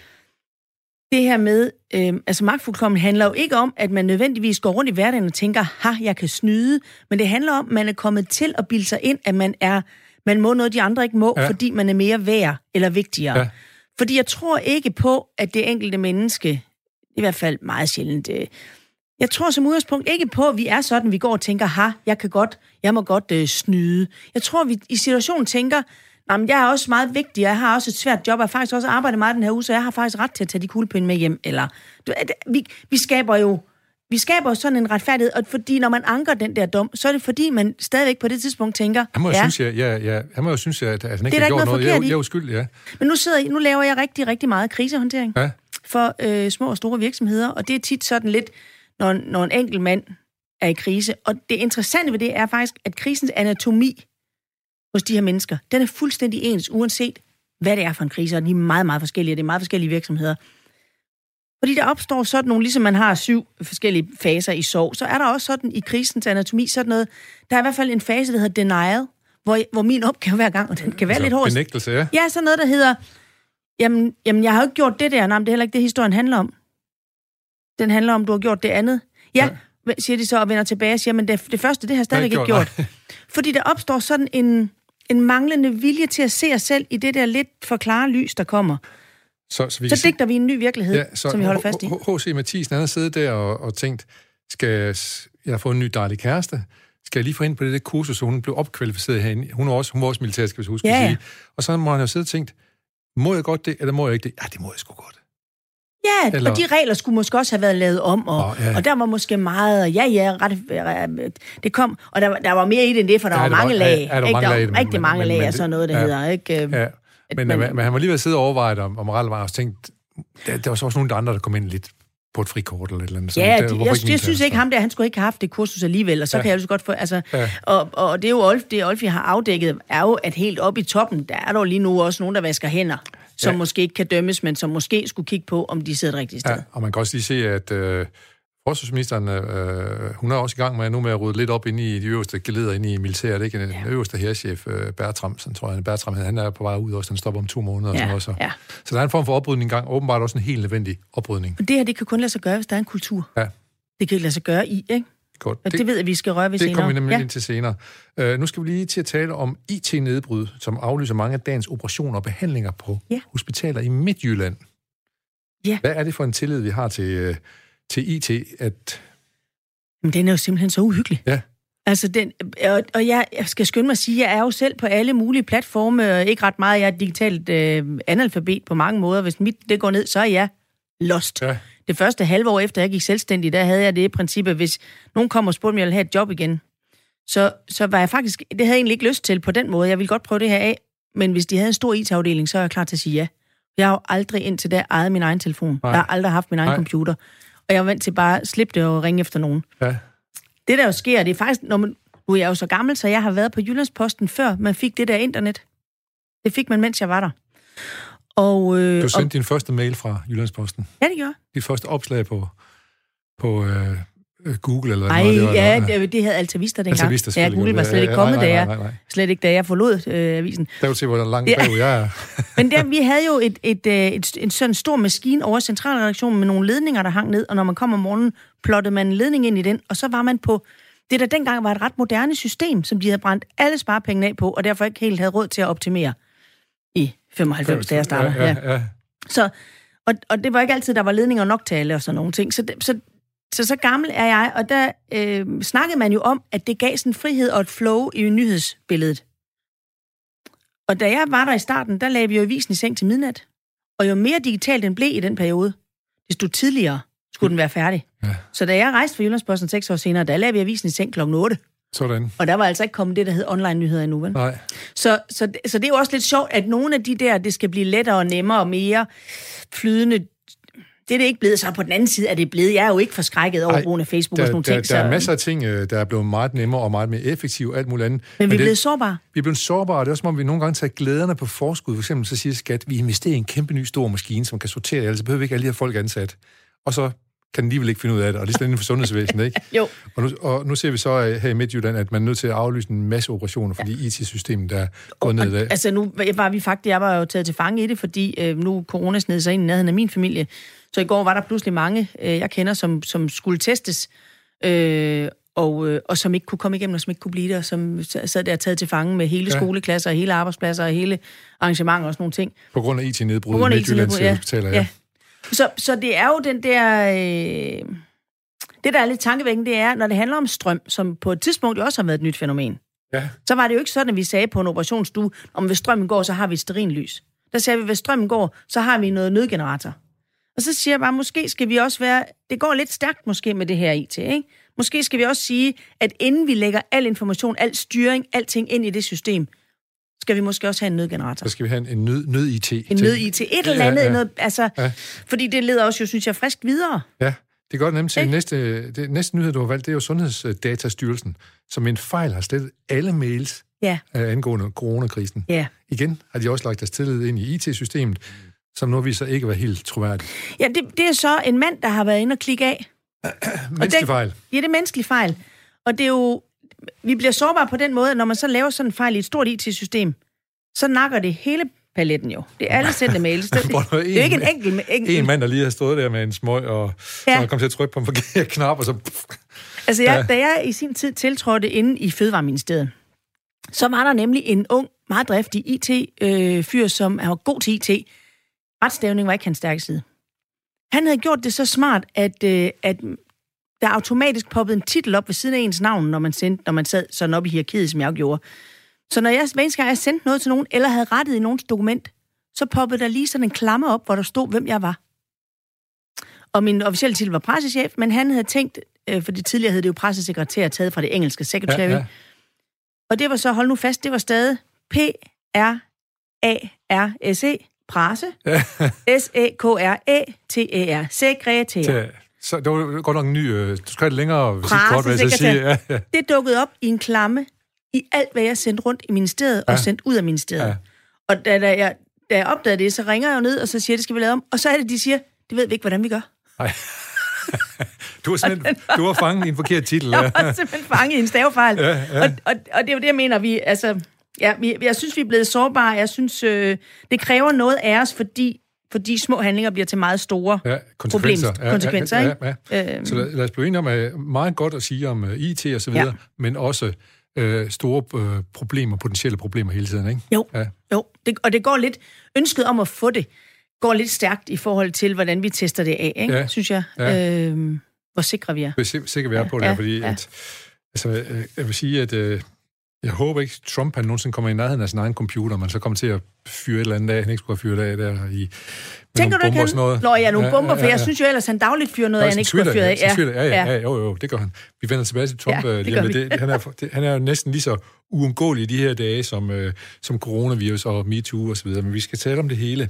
Det her med, øh, altså magtfuldkommen handler jo ikke om, at man nødvendigvis går rundt i hverdagen og tænker, ha, jeg kan snyde, men det handler om, at man er kommet til at bilde sig ind, at man er man må noget, de andre ikke må, ja. Fordi man er mere værd eller vigtigere. Ja. Fordi jeg tror ikke på, at det enkelte menneske, i hvert fald meget sjældent, øh, jeg tror som udgangspunkt ikke på, at vi er sådan, vi går og tænker, ha, jeg kan godt, jeg må godt øh, snyde. Jeg tror, vi i situationen tænker, "Nå, men jeg er også meget vigtig, og jeg har også et svært job, og jeg har faktisk også arbejdet meget den her uge, så jeg har faktisk ret til at tage de kuglepinde med hjem. Eller, du, vi, vi skaber jo vi skaber sådan en retfærdighed, og fordi når man anker den der dom, så er det fordi, man stadigvæk på det tidspunkt tænker, Han må jo ja, synes, ja, ja, ja, han må jo synes, at, at han ikke der har gjort noget noget. Jeg, er i. jeg er uskyldig, ja. men nu, sidder, jeg- nu laver jeg rigtig, rigtig meget krisehåndtering ja. for øh, små og store virksomheder, og det er tit sådan lidt, når, når en enkelt mand er i krise. Og det interessante ved det er faktisk, at krisens anatomi hos de her mennesker, den er fuldstændig ens, uanset hvad det er for en krise, og de er meget, meget forskellige, og det er meget forskellige virksomheder. Fordi der opstår sådan nogle, ligesom man har syv forskellige faser i sorg, så er der også sådan i krisens anatomi sådan noget, der er i hvert fald en fase, der hedder denial, hvor, hvor min opgave hver gang, og den kan være lidt hård, Benægtelse, ja. Ja, sådan noget, der hedder, jamen, jamen jeg har jo ikke gjort det der. Nej, men det er heller ikke det, historien handler om. Den handler om, du har gjort det andet. Ja, ja. siger de så og vender tilbage og siger, men det, det første, det har jeg stadigvæk ikke gjort. nej. *laughs* Fordi der opstår sådan en, en manglende vilje til at se os selv i det der lidt for klare lys, der kommer. Så, så vi Så digter vi en ny virkelighed, Ja, så som vi holder fast i. H.C. Mathisen, han har siddet der og, og tænkt, skal jeg, har fået en ny dejlig kæreste, skal jeg lige få ind på det der kursus, så hun blev opkvalificeret herinde. Hun er også, hun var også militær, skal vi huske Ja, ja. sige. Og så må han jo sidde og tænkt, må jeg godt det, eller må jeg ikke det? Ja, det må jeg sgu godt. Ja, Eller- og de regler skulle måske også have været lavet om, og, Åh, ja. og der var måske meget, og ja, ja, ret, det kom, og der, var- der var mere i det end det, for der Ja, var mange lag. ja, der var ikke? mange lag rigtig men- mange men- lag det- sådan noget, der ja. hedder, ikke? Ja, men, men- men, men, han var lige ved at sidde og overveje, om, om moral var, og så tænkte, der, der var så også nogle andre, der kom ind lidt på et frikort eller et eller andet. Ja, der, de, hvorfor jeg, min jeg synes ikke ham der, han skulle ikke have haft det kursus alligevel, og så Ja. kan jeg jo så godt få, altså, Ja. og, og det er jo Olf, det Olfi har afdækket, er jo, at helt oppe i toppen, der er der lige nu også nogen, der vasker hænder, som Ja. måske ikke kan dømmes, men som måske skulle kigge på, om de sidder rigtigt sted. Ja, og man kan også lige se, at øh, forsvarsministeren, øh, hun er også i gang med nu med at rydde lidt op ind i de øverste geleder ind i militæret, ikke? Den ja. øverste herrchef, øh, Bertram, sådan tror jeg, Bertram, han er på vej ud også, han stopper om to måneder og sådan Ja, noget. Så. ja. så der er en form for oprydning i gang, åbenbart også en helt nødvendig oprydning. Og det her, det kan kun lade sig gøre, hvis der er en kultur. Ja. Det kan ikke lade sig gøre i, ikke? Godt. Og det, det ved jeg, vi skal røre ved det senere. kommer vi nemlig ja. ind til senere. Uh, nu skal vi lige til at tale om IT-nedbrud, som aflyser mange af dagens operationer og behandlinger på Ja. hospitaler i Midtjylland. Ja. Hvad er det for en tillid, vi har til, uh, til IT, at... Men den er jo simpelthen så uhyggelig. Ja. Altså, den, og, og jeg, jeg skal skynde mig at sige, jeg er jo selv på alle mulige platforme, ikke ret meget, jeg er digitalt øh, analfabet på mange måder. Hvis mit det går ned, så er jeg lost. Ja. Det første halve år efter, jeg gik selvstændig, der havde jeg det princip, at hvis nogen kom og spurgte, om jeg ville have et job igen, så, så var jeg faktisk, det havde jeg egentlig ikke lyst til på den måde. Jeg ville godt prøve det her af, men hvis de havde en stor IT-afdeling, så er jeg klar til at sige ja. Jeg har jo aldrig indtil da ejet min egen telefon. Nej. Jeg har aldrig haft min egen Nej. computer. Og jeg var vant til bare at slippe det og ringe efter nogen. Ja. Det, der jo sker, det er faktisk, når man, nu er jeg jo så gammel, så jeg har været på Jyllandsposten før man fik det der internet. Det fik man, mens jeg var der. Og, øh, Du og sendte din første mail fra Jyllandsposten. ja, det gjorde Dit første opslag på, på øh, Google eller Ej, noget. det var, ja, der, det, det havde Altavista dengang. Altavista ja, Google var slet ikke Ja, kommet, nej, da nej, jeg, nej, nej. slet ikke da jeg forlod øh, avisen. Der kan du se, hvor langt Ja. bagud jeg er. *laughs* Men der, vi havde jo et, et, øh, et, en sådan stor maskine over centralredaktionen med nogle ledninger, der hang ned, og når man kom om morgenen, plottede man en ledning ind i den, og så var man på det, der dengang var et ret moderne system, som de havde brændt alle sparepengene af på, og derfor ikke helt havde råd til at optimere i 95, da jeg startede. Ja, ja, ja. Så, og, og det var ikke altid, der var ledninger nok til alle og sådan nogle ting. Så, det, så, så, så gammel er jeg, og der øh, snakkede man jo om, at det gav sådan frihed og et flow i nyhedsbilledet. Og da jeg var der i starten, der lagde vi jo avisen i seng til midnat. Og jo mere digital den blev i den periode, desto tidligere skulle den være færdig. Ja. Så da jeg rejste fra Jyllandsposten seks år senere, der lavede vi avisen i seng klokken 8. Sådan. Og der var altså ikke kommet det, der hed online-nyheder endnu, vel? Nej. Så, så, så det er jo også lidt sjovt, at nogle af de der, det skal blive lettere og nemmere og mere flydende, det er det ikke blevet. Så på den anden side er det blevet. Jeg er jo ikke forskrækket over Ej, brugen af Facebook Der, og sådan nogle der, ting. der er så, masser af ting, øh, der er blevet meget nemmere og meget mere effektive og alt muligt andet. men vi er det, blevet sårbare. vi er blevet sårbare, og det er også som om, vi nogle gange tager glæderne på forskud. For eksempel så siger skat, vi investerer i en kæmpe ny stor maskine, som kan sortere, ellers behøver vi ikke alle de her folk ansat. Og så kan den alligevel ikke finde ud af det, og det er sådan inden for sundhedsvæsenet, ikke? *laughs* Jo. Og nu, og nu ser vi så øh, her i Midtjylland, at man er nødt til at aflyse en masse operationer, fordi IT-systemet der går ned af. Altså nu var vi faktisk, jeg var jo taget til fange i det, fordi øh, nu corona sned sig ind i nærheden af min familie. Så i går var der pludselig mange, øh, jeg kender, som, som skulle testes, øh, og, øh, og som ikke kunne komme igennem, og som ikke kunne blive der, som sad der taget til fange med hele Ja. skoleklasser, og hele arbejdspladser, og hele arrangementer og sådan nogle ting. På grund af IT-nedbrud i Midtjyllands ja. hospitaler, ja. Ja. Så, så det er jo den der... Øh, det, der er lidt tankevækkende, det er, når det handler om strøm, som på et tidspunkt jo også har været et nyt fænomen, ja. så var det jo ikke sådan, at vi sagde på en operationsstue, om hvis strømmen går, så har vi et sterinlys. Der sagde vi, hvis strømmen går, så har vi noget nødgenerator. Og så siger jeg bare, måske skal vi også være... Det går lidt stærkt måske med det her IT, ikke? Måske skal vi også sige, at inden vi lægger al information, al styring, alting ind i det system, skal vi måske også have en nødgenerator. Så skal vi have en, en nød, nød-IT. En nød-IT. Et eller andet. Ja, ja. Noget, altså, Ja. Fordi det leder også, jo, synes jeg, frisk videre. Ja, det går nemt til Ikke? næste, det næste nyhed, du har valgt, det er jo Sundhedsdatastyrelsen, som en fejl har slettet alle mails Ja, øh, angående coronakrisen. ja. Igen har de også lagt deres tillid ind i IT-systemet, som nu viser ikke at være helt troværdigt. Ja, det, det er så en mand, der har været inde og klikke af. *clears throat* Menneskelig fejl. Ja, det er menneskelig fejl. Og det er jo... Vi bliver sårbare på den måde, at når man så laver sådan en fejl i et stort IT-system, så nakker det hele paletten jo. Det er alle sendte mails. Det, det, er det er ikke en en- enkelt... enkelt En mand, der lige har stået der med en smøg, og så Ja. er kommet til at trykke på en forkert knap, og så... Altså, jeg, Ja. da jeg i sin tid tiltrådte inde i Fødevareministeriet, så var der nemlig en ung, meget driftig IT-fyr, som er god til IT. Retstavning var ikke hans stærke side. Han havde gjort det så smart, at, øh, at der automatisk poppede en titel op ved siden af ens navn, når man, sendte, når man sad sådan op i hierarkiet, som jeg gjorde. Så når jeg hver gang, jeg sendte noget til nogen, eller havde rettet i nogens dokument, så poppede der lige sådan en klamme op, hvor der stod, hvem jeg var. Og min officielle titel var pressechef, men han havde tænkt, øh, fordi tidligere hed det jo pressesekretær, taget fra det engelske secretary. Ja, ja. Og det var så, hold nu fast, det var stadig P-R-A-R-S-E, presse, S-E-K-R-A-T-E-R, sekretær. Så, det var godt nok en ny... Øh, du skal længere visitkort, hvad jeg sige. Ja, ja. *laughs* Det dukkede op i en klamme i alt, hvad jeg sendte rundt i ministeriet og Ja. sendt ud af ministeriet. Ja. Og da, da, jeg, da jeg opdagede det, så ringer jeg jo ned, og så siger det skal vi lave om. Og så er det, de siger, det ved vi ikke, hvordan vi gør. Nej. *laughs* Du var, simpelthen, du var fanget i en forkert titel. *laughs* Jeg var simpelthen fanget i en stavefejl. Ja, ja. Og, og, og det er jo det, jeg mener, vi, altså, ja, vi, jeg synes, vi er blevet sårbare. Jeg synes, øh, det kræver noget af os, fordi, fordi små handlinger bliver til meget store. Ja, konsekvenser. Problems- konsekvenser, ja, ikke? ja, ja. Øhm. Så lad, lad os blive enige om, at meget godt at sige om uh, IT og så videre, Ja. men også uh, store uh, problemer, potentielle problemer hele tiden, ikke? Jo, Ja. jo. Det, og det går lidt, ønsket om at få det, går lidt stærkt i forhold til, hvordan vi tester det af, ikke? Ja. synes jeg. Ja. Øhm, hvor sikre vi er. Sim- sikker, vi er på det, Ja, fordi ja. at, altså, øh, jeg vil sige, at øh, jeg håber ikke, Trump han nogensinde kommer i nærheden af sin egen computer, men så kommer til at fyre et eller andet af, han ikke skulle have fyret af der i med Tænker du ikke, sådan noget. han... Nå ja, nogle bomber, for ja, jeg synes jo ellers, han dagligt fyrer noget, Nå, han ikke skulle have fyret af. ja, Twitter, ja, ja, ja. ja, jo, jo, det gør han. Vi vender tilbage til Trump Ja, ja, det lige lidt. det, han, er, det, han er jo næsten lige så uundgåelig i de her dage, som, øh, som coronavirus og MeToo og så videre, men vi skal tale om det hele.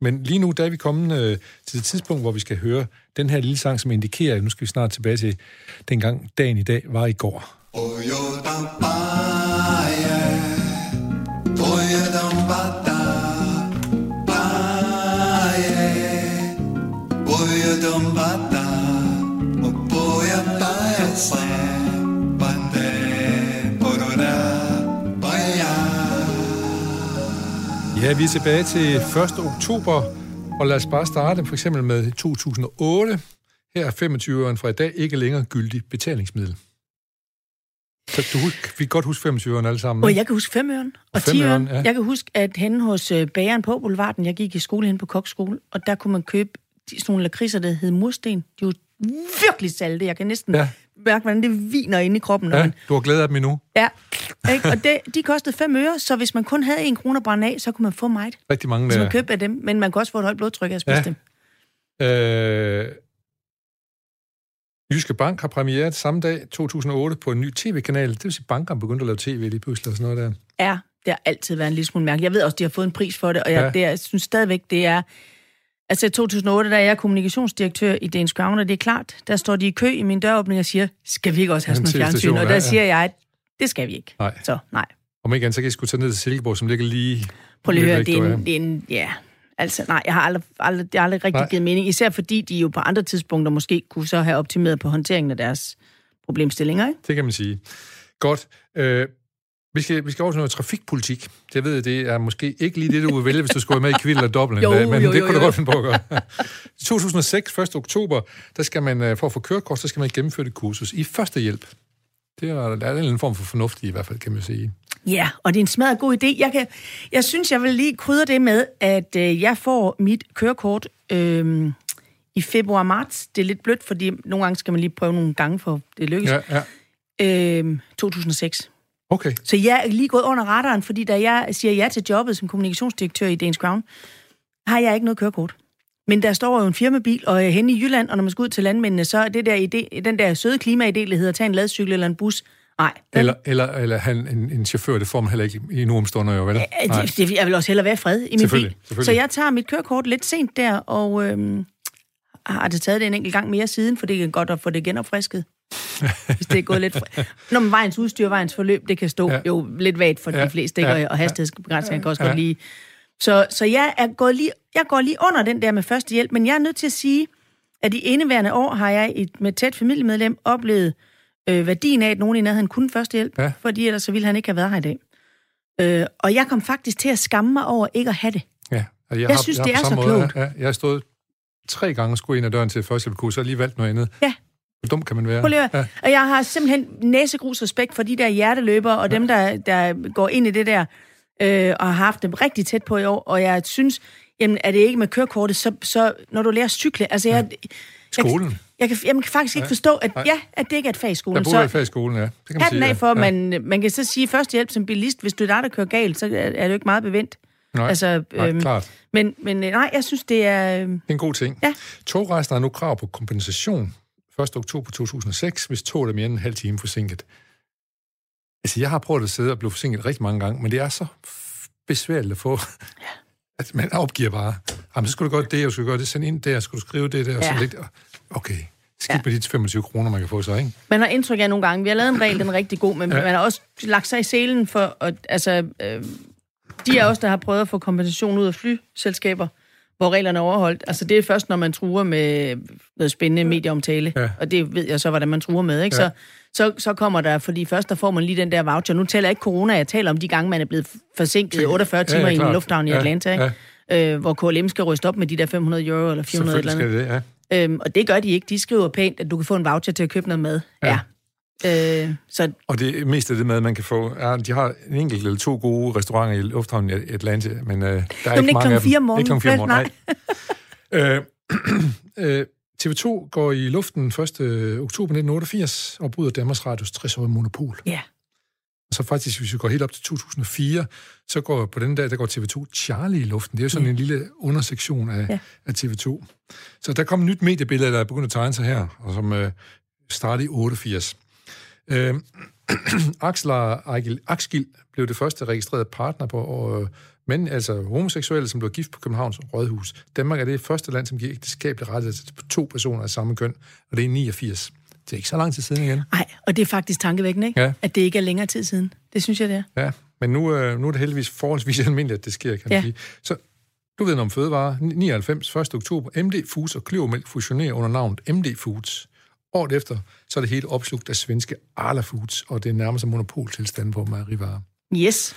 Men lige nu, der er vi kommet øh, til det tidspunkt, hvor vi skal høre den her lille sang, som indikerer, at nu skal vi snart tilbage til dengang dagen i dag var i går. Ja, vi er tilbage til 1. oktober, og lad os bare starte for eksempel med 2008. Her er 25 øren fra i dag ikke længere gyldig betalingsmiddel. Så du husk, vi kan godt huske 25 åren alle sammen. Og jeg kan huske femøren og Og femøren, tiøren. ja. Jeg kan huske, at henne hos øh, bageren på Boulevarden, jeg gik i skole hen på kokskole, og der kunne man købe de, sådan nogle lakridser, der hed mursten. De var virkelig salte. Jeg kan næsten Ja. mærke, hvordan det viner inde i kroppen. Ja, man, du har glædet af dem endnu. ja. Ikke? Og det, de kostede 5 øre, så hvis man kun havde en krone at brænde af, så kunne man få meget. Rigtig mange Så man der. købte af dem, men man kunne også få et højt blodtryk af at spise Ja. dem. Øh, Jyske Bank har premieret samme dag, 2008, på en ny tv-kanal. Det vil sige, bankerne begyndte at lave tv lige pludselig og sådan noget der. Ja, det har altid været en lille smule mærkeligt. Jeg ved også, de har fået en pris for det, og jeg, Ja. det, jeg synes stadigvæk, det er... Altså i 2008, der er jeg kommunikationsdirektør i Danish Crown, og det er klart, der står de i kø i min døråbning og siger, skal vi ikke også have sådan noget fjernsyn? Og der ja. siger jeg, det skal vi ikke. Nej. Så nej. Om ikke andet, så kan I skulle tage ned til Silkeborg, som ligger lige... Prøv lige at høre, det er, en, en, ja, altså nej, jeg har aldrig, aldrig, det har aldrig rigtig Nej. givet mening, især fordi de jo på andre tidspunkter måske kunne så have optimeret på håndteringen af deres problemstillinger, ikke? Det kan man sige. Godt. Øh, vi skal, vi skal over til noget trafikpolitik. Jeg ved, det er måske ikke lige det, du vil vælge, hvis du skulle være med i Kvild eller Dobbelt. *laughs* Jo, men jo, det jo, kunne du jo. godt finde på at gøre. *laughs* I 2006, 1. oktober, der skal man, øh, for at få kørekort, så skal man gennemføre et kursus i førstehjælp. Det er, der er en form for fornuft i, i hvert fald, kan man sige. Ja, og det er en smadret god idé. Jeg, kan, jeg synes, jeg vil lige krydre det med, at øh, jeg får mit kørekort øh, i februar-marts. Det er lidt blødt, fordi nogle gange skal man lige prøve nogle gange, for det lykkes. Ja, ja. Ja. Øh, 2006. Okay. Så jeg er lige gået under radaren, fordi da jeg siger ja til jobbet som kommunikationsdirektør i Danish Crown, har jeg ikke noget kørekort. Men der står jo en firmabil, og jeg er henne i Jylland, og når man skal ud til landmændene, så er det der idé, den der søde klimaidé, der hedder, tage en ladcykel eller en bus. Nej, den, Eller, eller, eller han, en, en chauffør, det får man heller ikke i nu omstunder jo, vel? Ja, det, det, jeg vil også hellere være fred i min Selvfølgelig, bil. selvfølgelig. Så jeg tager mit kørekort lidt sent der, og øhm, har det taget det en enkelt gang mere siden, for det er godt at få det genopfrisket. *laughs* hvis det er gået lidt... Fri. Når man vejens udstyr, vejens forløb, det kan stå Ja. ja. jo lidt vagt for Ja. ja. de fleste, ikke? Ja. Og- hastighedsbegrænsninger kan også Ja. godt lige... Så, så jeg, er gået lige, jeg går lige under den der med første hjælp, men jeg er nødt til at sige, at i indeværende år har jeg et, med et tæt familiemedlem oplevet øh, værdien af, at nogen i nærheden kunne første hjælp, Ja. fordi ellers så ville han ikke have været her i dag. Øh, og jeg kom faktisk til at skamme mig over ikke at have det. Ja. Altså, Jeg synes, har det er så måde, klogt. Ja, ja, jeg har stået tre gange og skulle ind ad døren til førstehjælpskurs, så har jeg lige valgt noget andet. Ja. Hvor dum kan man være? Prøv lige Ja. ja. Og jeg har simpelthen næsegrus respekt for de der hjerteløbere, og dem, der, der går ind i det der, øh, og har haft dem rigtig tæt på i år. Og jeg synes, jamen, er det ikke med kørekortet, så, så når du lærer at cykle, altså jeg... Skolen. Jeg, jeg, kan, jeg kan faktisk ikke forstå, at, ja, at det ikke er et fag i Der skolen. burde være Så fag i skolen, ja. Det kan man sige, af for, ja. man, man kan så sige førstehjælp som bilist, hvis du er dig, der kører galt, så er er det jo ikke meget bevendt. Nej, Altså, nej øhm, klart. Men, men øh, nej, jeg synes, det er... øh, Det er en god ting. Ja. Togrejsende har nu krav på kompensation 1. oktober 2006, hvis toget er mere end en halv time forsinket. Altså, jeg har prøvet at sidde og blive forsinket rigtig mange gange, men det er så besværligt at få, ja. at man opgiver bare. Jamen, så skulle du gøre det, og skulle du gøre det, send ind der, skulle du skrive det der, og så Ja. lidt. Okay, skidt med de 25 kroner, man kan få så, ikke? Man har indtryk af nogle gange, vi har lavet en regel, den er rigtig god, men Ja. ja. man har også lagt sig i selen for, at, altså, øh, de af os, der har prøvet at få kompensation ud af flyselskaber, hvor reglerne er overholdt, altså det er først, når man truer med noget spændende medieomtale, Ja. ja. og det ved jeg så, hvordan man truer med, ikke? Ja. Så, så, så kommer der, fordi først der får man lige den der voucher. Nu tæller jeg ikke corona, jeg taler om de gange, man er blevet forsinket i 48 Ja, ja, timer i en lufthavn i Ja, Atlanta, ikke? Øh, hvor KLM skal ryste op med de der 500 euro eller 400 eller andet. skal det det, ja. Øhm, og det gør de ikke. De skriver pænt, at du kan få en voucher til at købe noget mad. Ja. Ja. Øh, så Og det meste af det mad, man kan få, er, de har en enkelt eller to gode restauranter i lufthavnen i Atlanta, men øh, der er men ikke ikke mange af dem. morgenen, Ikke fire om vel? morgenen, nej. *clears throat* øh, øh, TV2 går i luften 1. oktober 1988 og bryder Danmarks Radios 60-årige monopol. ja, Og så faktisk, hvis vi går helt op til 2004, så går på den dag, der går TV2 Charlie i luften. Det er jo sådan en lille undersektion af, ja. Ja. af TV2. Så der kom et nyt mediebillede, der er begyndt at tegne sig her, og som øh, startede i 88. Øh, Axel og Ejgil Axgil blev det første registrerede partner på øh, mænd, altså homoseksuelle, som blev gift på Københavns Rådhus. Danmark er det første land, som giver ægteskabelig rettighed til to personer af samme køn, og det er i 89. Det er ikke så lang tid siden igen. Nej, og det er faktisk tankevækkende, ikke? Ja. At det ikke er længere tid siden. Det synes jeg, det er. Ja, men nu, øh, nu er det heldigvis forholdsvis *laughs* almindeligt, at det sker, kan man Ja. sige. Så du ved noget om fødevarer. 99, 1. oktober. MD Foods og Kløvermælk fusionerer under navnet MD Foods. Året efter, så er det helt opslugt af svenske Arla Foods, og det er nærmest en monopoltilstand på mejerivarer. Yes.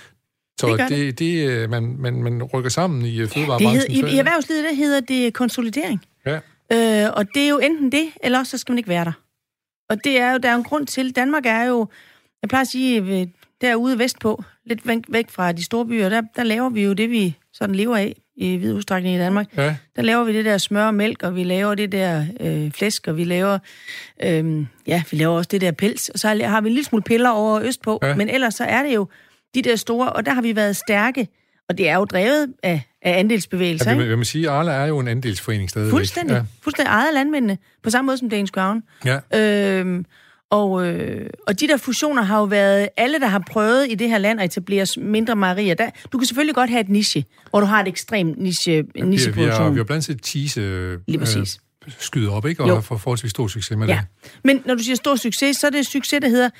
Så Det gør det, det, øh, man, man, man rykker sammen i øh, Det fødevarebranchen. hedder, i, I erhvervslivet, der hedder det konsolidering. Ja, Øh, og det er jo enten det, eller også så skal man ikke være der. Og det er jo, der er en grund til, Danmark er jo, jeg plejer at sige, øh, derude vestpå, lidt væk, væk fra de store byer, der, der laver vi jo det, vi sådan lever af i vid udstrækning i Danmark. ja, Der laver vi det der smør og mælk, og vi laver det der øh, flæsk, og vi laver, øh, ja, vi laver også det der pels. Og så har vi en lille smule piller over østpå, Ja. men ellers så er det jo de der store, og der har vi været stærke, og det er jo drevet af af andelsbevægelser. Ja, vil, vil man sige, Arla er jo en andelsforening stadigvæk. Fuldstændig. Ja. Fuldstændig ejet af landmændene, på samme måde som Danish Crown. ja. Øhm, og, øh, og de der fusioner har jo været, alle der har prøvet i det her land at etablere mindre mejerier, der, du kan selvfølgelig godt have et niche, hvor du har et ekstremt niche, Vi, har, vi, har, nicheproduktion. vi har blandt set cheese øh, Lige præcis. øh, skyde op, ikke? Og Jo. har forholdsvis stor succes med Ja, det. men når du siger stor succes, så er det et succes, der hedder,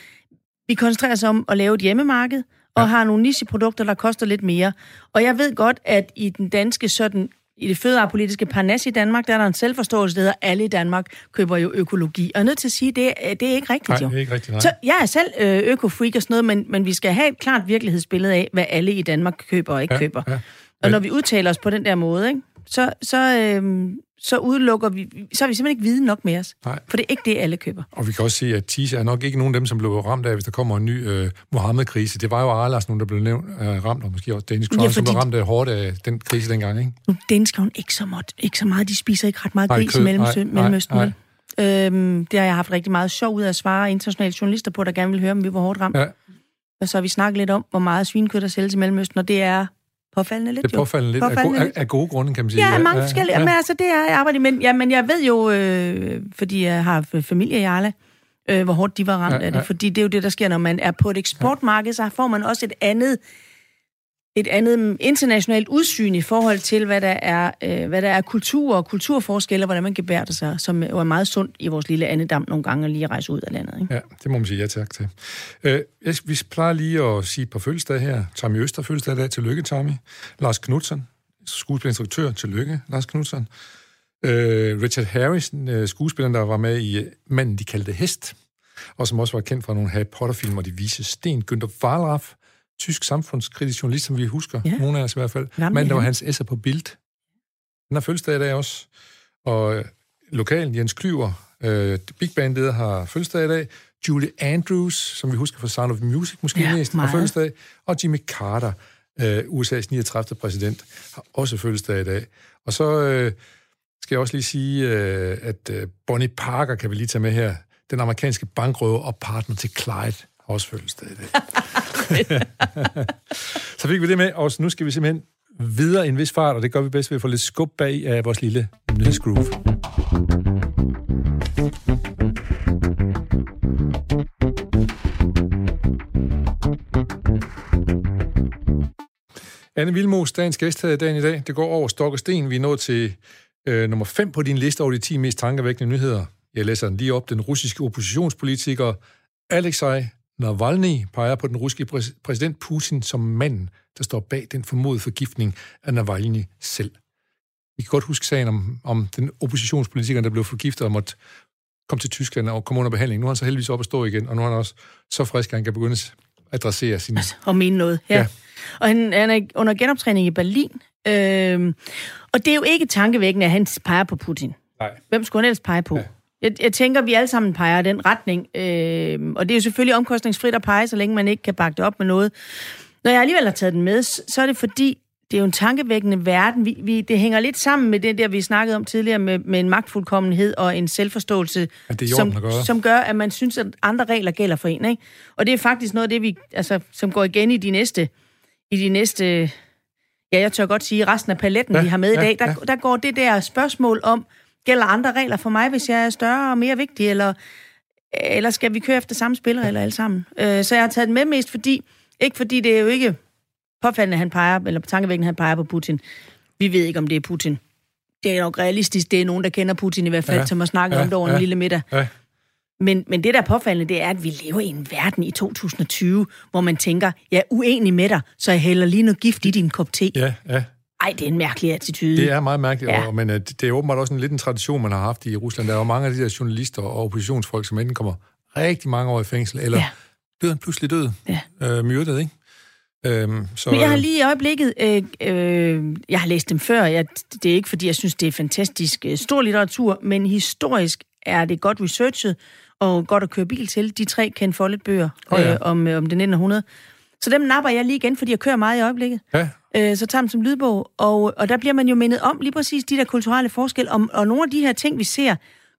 vi koncentrerer os om at lave et hjemmemarked, og Ja. har nogle nicheprodukter, der koster lidt mere. Og jeg ved godt, at i den danske sådan, i det fødevarepolitiske parnas i Danmark, der er der en selvforståelse, der hedder, alle i Danmark køber jo økologi. Og jeg er nødt til at sige, det, er- det er ikke rigtigt Nej, jo. det er ikke rigtigt, nej. Så jeg er selv øh, økofreak og sådan noget, men, men vi skal have et klart virkelighedsbillede af, hvad alle i Danmark køber og ikke Ja, køber. ja. Og når vi udtaler os på den der måde, ikke, så, så, øh, så udelukker vi, så har vi simpelthen ikke viden nok med os. Nej. For det er ikke det, alle køber. Og vi kan også se, at cheese er nok ikke nogen af dem, som blev ramt af, hvis der kommer en ny øh, Mohammed-krise. Det var jo Arlas, nogen, der blev nævnt, øh, ramt, og måske også Danish Crown, Ja, som blev ramt af hårdt af den krise dengang, ikke? Nu dansker hun ikke så, meget, ikke så meget. De spiser ikke ret meget Nej, gris kød. i Nej, Mellemøsten. nej, Mellemøsten nej. vel? Øhm, det har jeg haft rigtig meget sjov ud af at svare internationale journalister på, der gerne vil høre, om vi var hårdt ramt. Ja, Og så har vi snakket lidt om, hvor meget svinekød der sælges i Mellemøsten, og det er påfaldende lidt det er påfaldende lidt Påfaldende go- af, lidt. af gode grunde, kan man sige. Ja, mange forskellige. Ja. Men altså, det er jeg arbejder. Men, ja, men jeg ved jo, øh, fordi jeg har familie i Arla, øh, hvor hårdt de var ramt Ja, ja, af det. ja. Fordi det er jo det, der sker, når man er på et eksportmarked, så får man også et andet et andet internationalt udsyn i forhold til, hvad der er, øh, hvad der er kultur og kulturforskelle, og hvordan man gebærer sig, som jo er meget sundt i vores lille andedam nogle gange at lige rejse ud af landet. Ikke? Ja, det må man sige ja tak til. Øh, jeg- vi plejer lige at sige et par fødselsdage her. Tommy Øster fødselsdag i dag. Tillykke, Tommy. Lars Knudsen, skuespillerinstruktør. Tillykke, Lars Knudsen. Øh, Richard Harris, øh, skuespilleren, der var med i øh, Manden, de kaldte hest, og som også var kendt fra nogle Harry Potter-film, og de vise sten. Günther Wallraff, tysk samfundskritisk journalist, som vi husker, Ja. nogle af os i hvert fald. Gammel Manden, der var han. hans esser på Bild. Han har fødselsdag i dag også. Og øh, lokal Jens Klyver, øh, Big Band har fødselsdag i dag. Julie Andrews, som vi husker fra Sound of Music måske Ja, mest, har fødselsdag. Og Jimmy Carter, øh, USA's 39. præsident, har også fødselsdag i dag. Og så øh, skal jeg også lige sige, øh, at øh, Bonnie Parker kan vi lige tage med her. Den amerikanske bankrøver og partner til Clyde har også fødselsdag i dag. *laughs* *laughs* så fik vi det med, og nu skal vi simpelthen videre i en vis fart, og det gør vi bedst ved at få lidt skub bag af øh, vores lille nyhedsgroove. Anne Vilmos, dagens gæst her i dagen i dag. Det går over stok og sten. Vi er nået til øh, nummer 5 på din liste over de 10 mest tankevækkende nyheder. Jeg læser den lige op. Den russiske oppositionspolitiker Alexei Navalny peger på den russiske præs- præsident Putin som manden, der står bag den formodede forgiftning af Navalny selv. Vi kan godt huske sagen om, om den oppositionspolitiker, der blev forgiftet og måtte komme til Tyskland og komme under behandling. Nu er han så heldigvis op og stå igen, og nu er han også så frisk, at han kan begynde at adressere sin... og mene noget. Ja. Ja. ja. Og han, han er under genoptræning i Berlin. Øhm, og det er jo ikke tankevækkende, at han peger på Putin. Nej. Hvem skulle han ellers pege på? Ja. Jeg, jeg tænker, vi alle sammen peger den retning. Øhm, og det er jo selvfølgelig omkostningsfrit at pege, så længe man ikke kan bakke det op med noget. Når jeg alligevel har taget den med, så er det fordi, det er jo en tankevækkende verden. Vi, vi, det hænger lidt sammen med det der, vi snakkede om tidligere, med, med en magtfuldkommenhed og en selvforståelse, At det er som, som gør, at man synes, at andre regler gælder for en. Ikke? Og det er faktisk noget af det, vi, altså, som går igen i de næste, i de næste, ja, jeg tør godt sige, resten af paletten, ja, vi har med ja, i dag, der, ja. der går det der spørgsmål om, gælder andre regler for mig, hvis jeg er større og mere vigtig, eller, eller skal vi køre efter samme spilleregler alle sammen? Øh, så jeg har taget den med mest, fordi, ikke fordi det er jo ikke påfaldende, han peger, eller tankevækkende, han peger på Putin. Vi ved ikke, om det er Putin. Det er nok realistisk, det er nogen, der kender Putin i hvert fald, Ja, som har snakket ja, ja, om det over ja. en lille middag. Ja, Men, men det, der er påfaldende, det er, at vi lever i en verden i 2020, hvor man tænker, jeg er uenig med dig, så jeg hælder lige noget gift i din kop te. ja, ja. Ej, det er en mærkelig attitude. Det er meget mærkeligt, ja. Og, men uh, det er åbenbart også en lidt en tradition, man har haft i Rusland. Der er jo mange af de der journalister og oppositionsfolk, som enten kommer rigtig mange år i fængsel, eller ja. Døden pludselig død, Ja. øh, myrdet, ikke? Øhm, så, Men jeg har øh, lige i øjeblikket, øh, øh, jeg har læst dem før, jeg, det er ikke fordi, jeg synes, det er fantastisk øh, stor litteratur, men historisk er det godt researchet og godt at køre bil til. De tre Ken Follett-bøger Åh, ja. øh, om, øh, om det 1900. Så dem napper jeg lige igen, fordi jeg kører meget i øjeblikket. Ja, Øh, så tager dem som lydbog, og, og der bliver man jo mindet om lige præcis de der kulturelle forskel, og, og nogle af de her ting, vi ser,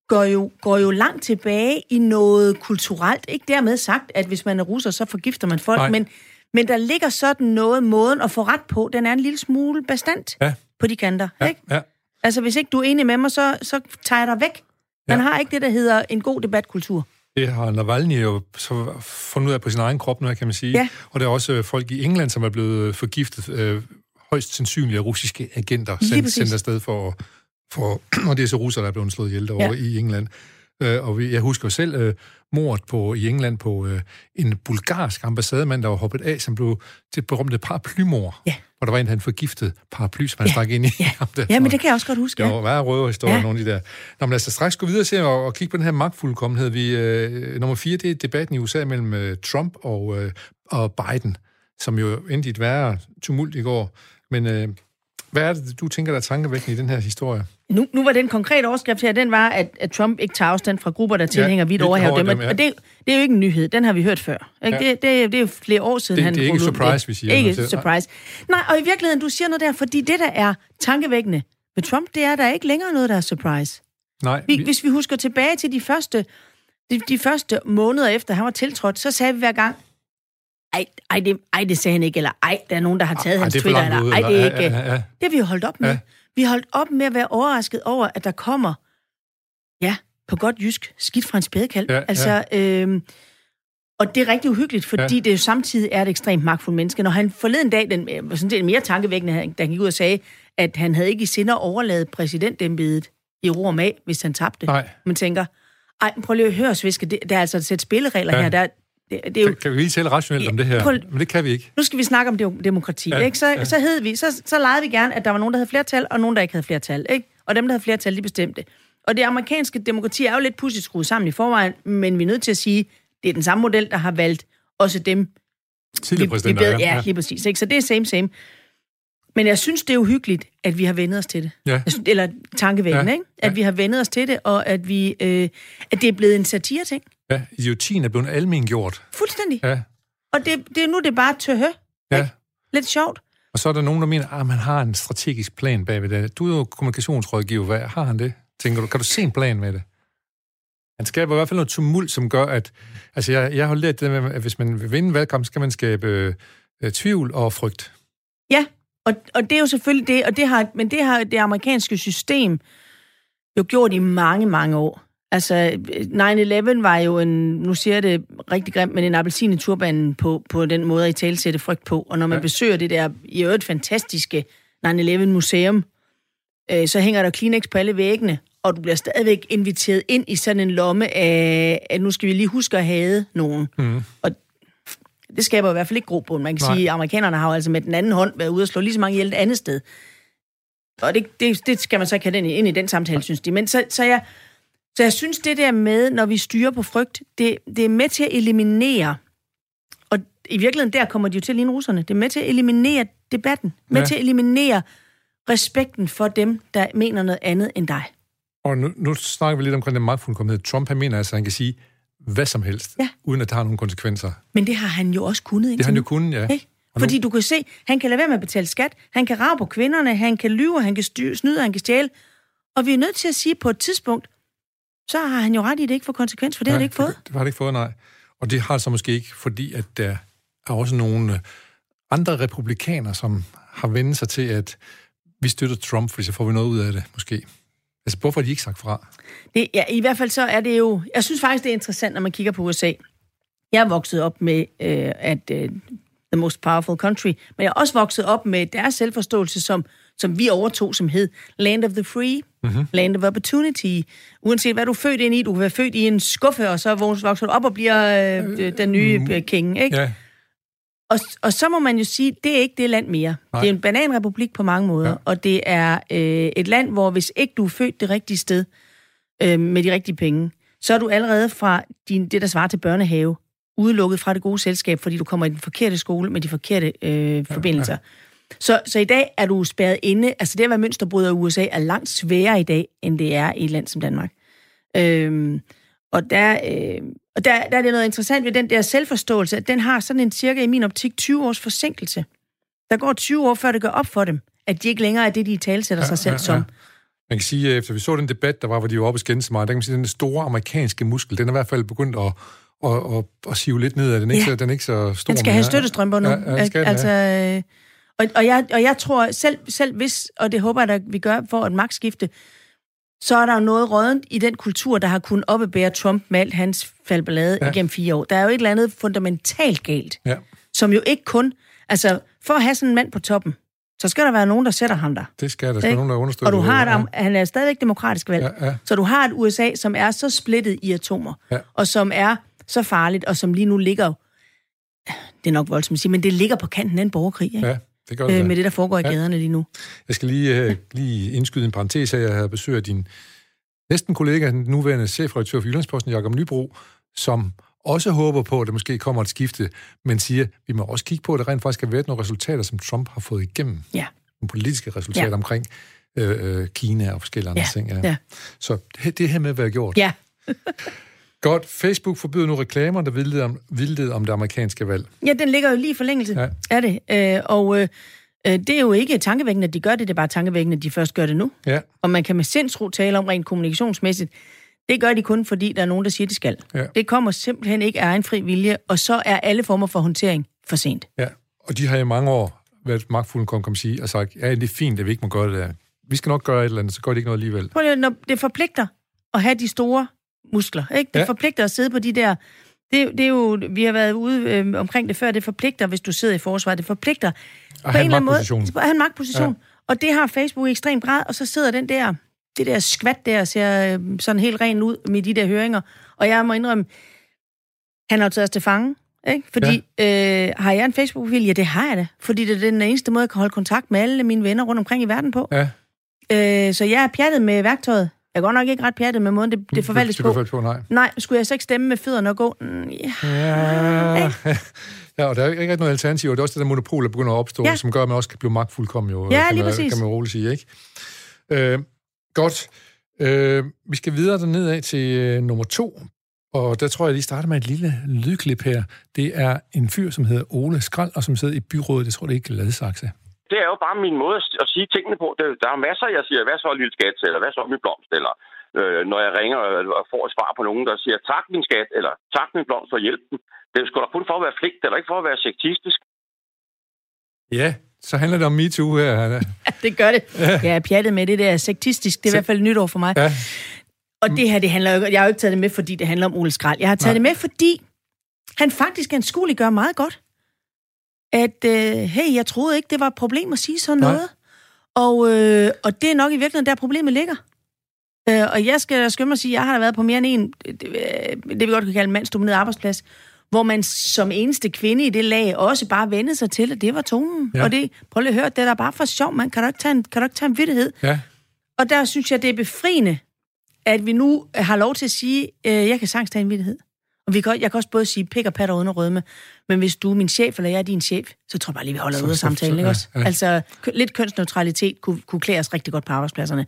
går jo, går jo langt tilbage i noget kulturelt. Ikke dermed sagt, at hvis man er russer, så forgifter man folk, Nej. men, Men der ligger sådan noget, måden at få ret på, den er en lille smule bestandt Ja. på de kanter. Ja, Ikke? ja. Altså, hvis ikke du er enig med mig, så, så tager jeg dig væk. Man Ja. har ikke det, der hedder en god debatkultur. Det har Navalny jo så fundet ud af på sin egen krop nu, kan man sige. Ja. Og der er også øh, folk i England, som er blevet forgiftet, øh, højst sandsynligt af russiske agenter, sendt, sendt afsted for, for, *clears throat* og det er så russer, der er blevet slået ihjel derovre Ja. ja. i England. Øh, og vi, jeg husker jo selv øh, mordet på, i England på øh, en bulgarsk ambassademand, der var hoppet af, som blev det berømte paraplymor. Ja. Hvor der var en, en forgiftet paraply, som han Ja. stak ind i. Ja. der. Ja, men det kan jeg også godt huske. Det Ja. var værre røverhistorier, Ja. nogle af de der. Nå, men lad os da straks gå videre til at, at kigge på den her magtfuldkommenhed. Vi, øh, nummer fire, det er debatten i USA mellem øh, Trump og, øh, og Biden, som jo endte i et værre tumult i går. Men øh, hvad er det, du tænker, der er tankevækkende i den her historie? Nu, nu var den konkrete overskrift her, den var, at, at Trump ikke tager afstand fra grupper, der tilhænger vidt vidt overherredømme. overherredømme, ja. Og det, det er jo ikke en nyhed, den har vi hørt før. Ikke? Ja. Det, det, det er jo flere år siden, Det- han det er ikke surprise, vi siger Ikke noget surprise. Nej, og i virkeligheden, du siger noget der, fordi det, der er tankevækkende ved Trump, det er, at der er ikke længere noget, der er surprise. Nej, Vi, hvis vi husker tilbage til de første, de, de første måneder efter han var tiltrådt, så sagde vi hver gang, ej, ej, det, ej, det sagde han ikke, eller ej, der er nogen, der har taget Ej, hans er Twitter, eller ude, ej, det er ikke... ja, ja, ja. Det har vi jo holdt op med. Ja. Ja. Vi har holdt op med at være overrasket over, at der kommer, ja, på godt jysk, skidt fra en spædekalv. Ja, ja. altså, øhm, og det er rigtig uhyggeligt, fordi ja. Ja. det jo samtidig er et ekstremt magtfuldt menneske. Når han forleden dag, den øh, var sådan set mere tankevækkende, da han gik ud og sagde, at han havde ikke i sinde at overlade præsidentembedet i ro og mag, hvis han tabte. Nej. Man tænker, ej, prøv lige at høre, Sviske, det, der er altså et sæt spilleregler ja. Ja. her. Der, det, det er jo, Kan vi lige tale rationelt om det her? Prøv- Men det kan vi ikke. nu skal vi snakke om dem- demokrati, ja, Ja, ikke? Så, ja. ja. så, hed vi, så, så legede vi gerne, at der var nogen, der havde flertal, og nogen, der ikke havde flertal, ikke? Og dem, der havde flertal, de bestemte. Og det amerikanske demokrati er jo lidt pudsigt skruet sammen i forvejen, men vi er nødt til at sige, det er den samme model, der har valgt også dem, Tidligere vi, vi præsidenter, bed, ja, lige præcis. Ikke? Så det er same, same. Men jeg synes, det er uhyggeligt, at vi har vendet os til det. Ja. Synes, eller tankevækkende, Ja, ikke? At ja. vi har vendet os til det, og at, vi, øh, at det er blevet en satire-ting. Ja, idiotien er blevet almen gjort. Fuldstændig. Ja, Og det, det er nu det er bare tøhø. ja. Lidt sjovt. Og så er der nogen, der mener, at man har en strategisk plan bagved det. Du er jo kommunikationsrådgiver. Hvad har han det? Tænker du, kan du se en plan med det? Han skaber i hvert fald noget tumult, som gør, at... Altså, jeg, jeg har lært det med, at hvis man vil vinde valgkamp, skal man skabe øh, øh, tvivl og frygt. Ja, og, og det er jo selvfølgelig det, og det har, men det har det amerikanske system jo gjort i mange, mange år. Altså, 9-11 var jo en, nu siger jeg det rigtig grimt, men en appelsin i turbanen på, på den måde at i sætte frygt på. Og når man ja. Besøger det der i øvrigt fantastiske 9-11 museum, øh, så hænger der Kleenex på alle væggene, og du bliver stadigvæk inviteret ind i sådan en lomme af, at nu skal vi lige huske at have nogen. Mm. Og det skaber i hvert fald ikke grobund. Man kan Nej. sige, at amerikanerne har jo altså med den anden hånd været ude og slå lige så mange ihjel et andet sted. Og det, det, det skal man så ikke have den ind i den samtale, synes de. Men så, så, jeg, så jeg synes, det der med, når vi styrer på frygt, det, det er med til at eliminere, og i virkeligheden der kommer de jo til lige russerne, det er med til at eliminere debatten, med Ja. til at eliminere respekten for dem, der mener noget andet end dig. Og nu, nu snakker vi lidt omkring den magtfuldkommenhed. Trump, han mener altså, at han kan sige hvad som helst, Ja. uden at det har nogen konsekvenser. Men det har han jo også kunnet Det har han jo kunnet, ja. Ikke? Fordi du kan se, han kan lade være med at betale skat, han kan rave på kvinderne, han kan lyve, han kan styr, snyde, han kan stjæle. Og vi er nødt til at sige på et tidspunkt, så har han jo ret i, at det ikke får konsekvens, for det har det ikke fået. Det, det har det ikke fået, nej. Og det har det så måske ikke, fordi at der er også nogle øh, andre republikanere, som har vendt sig til, at vi støtter Trump, fordi så får vi noget ud af det, måske. Altså, hvorfor har de ikke sagt fra? Det, ja, I hvert fald så er det jo... Jeg synes faktisk, det er interessant, når man kigger på USA. Jeg er vokset op med, øh, at øh, the most powerful country, men jeg er også vokset op med deres selvforståelse, som, som vi overtog, som hed Land of the Free, mm-hmm. Land of Opportunity. Uanset hvad du er født ind i, du kan være født i en skuffe, og så vokser du op og bliver øh, den nye øh, king, ikke? Ja, Og, og så må man jo sige, det er ikke det land mere. Nej. Det er en bananrepublik på mange måder, Ja. ja. og det er øh, et land, hvor hvis ikke du er født det rigtige sted øh, med de rigtige penge, så er du allerede fra din, det, der svarer til børnehave, udelukket fra det gode selskab, fordi du kommer i den forkerte skole med de forkerte øh, forbindelser. Så, så i dag er du spærret inde. Altså det at være mønsterbryder i USA er langt sværere i dag, end det er i et land som Danmark. Øhm, og der, øh, og der, der er det noget interessant ved den der selvforståelse, at den har sådan en cirka i min optik 20 års forsinkelse. Der går 20 år, før det går op for dem, at de ikke længere er det, de talsætter sig selv som. Man kan sige, at efter vi så den debat, der var, hvor de var oppe og skændte så meget, der kan man sige, at den store amerikanske muskel, den er i hvert fald begyndt at, og, og, og sive lidt ned af den. Ikke, Ja. så, den er ikke så stor Den skal mere. have støttestrømper nu. Ja, ja, skal den altså, have. øh, og, og, jeg, og jeg tror, selv, selv hvis, og det håber jeg, at vi gør for et magtskifte, så er der jo noget rådent i den kultur, der har kunnet oppebære Trump med alt hans faldballade Ja. igennem fire år. Der er jo et eller andet fundamentalt galt, Ja, som jo ikke kun... Altså, for at have sådan en mand på toppen, så skal der være nogen, der sætter ham der. det skal der. Skal nogen, der understøtter Og du det. har et, ja. han er stadigvæk demokratisk valg. Ja, ja. Så du har et USA, som er så splittet i atomer, Ja. og som er så farligt, og som lige nu ligger... Det er nok voldsomt at sige, men det ligger på kanten af en borgerkrig, ikke? Ja, det gør det. øh, med det, der foregår i Ja. gaderne lige nu. Jeg skal lige, øh, lige indskyde en parentes her. Jeg havde besøg af din næsten kollega, den nuværende chefredaktør for Jyllandsposten, Jakob Nybro, som også håber på, at der måske kommer et skifte, men siger, vi må også kigge på, at der rent faktisk har været nogle resultater, som Trump har fået igennem. Ja. Nogle politiske resultater Ja. omkring øh, øh, Kina og forskellige andre Ja, ting. ja. Så det, det her med at være gjort. Ja, *laughs* Godt. Facebook forbyder nu reklamer, der vildleder om, vildleder om det amerikanske valg. ja den ligger jo lige i forlængelse Ja. af det. Øh, og øh, øh, det er jo ikke tankevækkende, at de gør det, det er bare tankevækkende, at de først gør det nu. Ja, Og man kan med sindsro tale om rent kommunikationsmæssigt. Det gør de kun, fordi der er nogen, der siger, de skal. Ja. Det kommer simpelthen ikke af egen fri vilje, og så er alle former for håndtering for sent. ja. Og de har i mange år været magtfulde, kan man sige, og sagt, ja, det er fint, at vi ikke må gøre det der. Vi skal nok gøre et eller andet, så gør det ikke noget alligevel. Prøv lige, når det forpligter at have de store muskler. Ikke? Det Ja. forpligter at sidde på de der... Det, det er jo, vi har været ude øh, omkring det før, det forpligter, hvis du sidder i forsvaret, det forpligter på have en eller anden måde at have en magtposition. Ja. Og det har Facebook i ekstrem grad, og så sidder den der, det der skvat der, ser øh, sådan helt ren ud med de der høringer. Og jeg må indrømme, han har jo taget os til fange. Ikke? Fordi ja. øh, har jeg en Facebook-profil? Ja, det har jeg da. Fordi det er den eneste måde, jeg kan holde kontakt med alle mine venner rundt omkring i verden på. Ja, Øh, så jeg er pjattet med værktøjet. Jeg er godt nok ikke ret pjattet med måden, det, det forvaltes skal på. du på, nej. Nej, skulle jeg så ikke stemme med fødderne og gå? Mm, ja. Ja, *laughs* ja, og der er ikke rigtig noget alternativ, og det er også det der monopol, der begynder at opstå, ja. Som gør, at man også kan blive magtfuldkommen, jo, Ja, kan, man, præcis. kan man roligt sige, ikke? Øh, godt. Øh, vi skal videre derned af til øh, nummer to, og der tror jeg, lige starter med et lille lydklip her. Det er en fyr, som hedder Ole Skrald, og som sidder i byrådet, jeg tror det er ikke Ladsaxe. Det er jo bare min måde at, sige tingene på. Det, der er masser, jeg siger, hvad så lille skat, eller hvad så min blomst, eller øh, når jeg ringer og får et svar på nogen, der siger, tak min skat, eller tak min blomst for hjælpen. Det er sgu da kun for at være flink, det er da ikke for at være sektistisk. Ja, så handler det om MeToo her. Hanna. Det gør det. Ja. Jeg er pjattet med det der sektistisk. Det er i hvert fald et nytår for mig. Ja, Og det her, det handler jo, jeg har jo ikke taget det med, fordi det handler om Ole Skrald. Jeg har taget Nej. Nej. det med, fordi han faktisk anskueligt gør meget godt. At, øh, hey, jeg troede ikke, det var et problem at sige sådan Nej. noget. Og, øh, og det er nok i virkeligheden, der problemet ligger. Øh, og jeg skal skynde mig at sige, at jeg har da været på mere end en, det, øh, det vi godt kan kalde en mandsdomineret arbejdsplads, hvor man som eneste kvinde i det lag også bare vendede sig til, at det var tonen. Ja. Og det, prøv lige at høre, det er da bare for sjov, man kan du ikke tage en, kan du ikke tage en vittighed? ja, Og der synes jeg, det er befriende, at vi nu har lov til at sige, øh, jeg kan sagtens tage en vittighed. Og vi kan, jeg kan også både sige pik og patter uden at rødme. Men hvis du er min chef, eller jeg er din chef, så tror jeg bare lige, vi holder Så- ud af samtalen, så- ikke ja, også? ja. Altså, kø- lidt kønsneutralitet kunne, kunne klæde os rigtig godt på arbejdspladserne.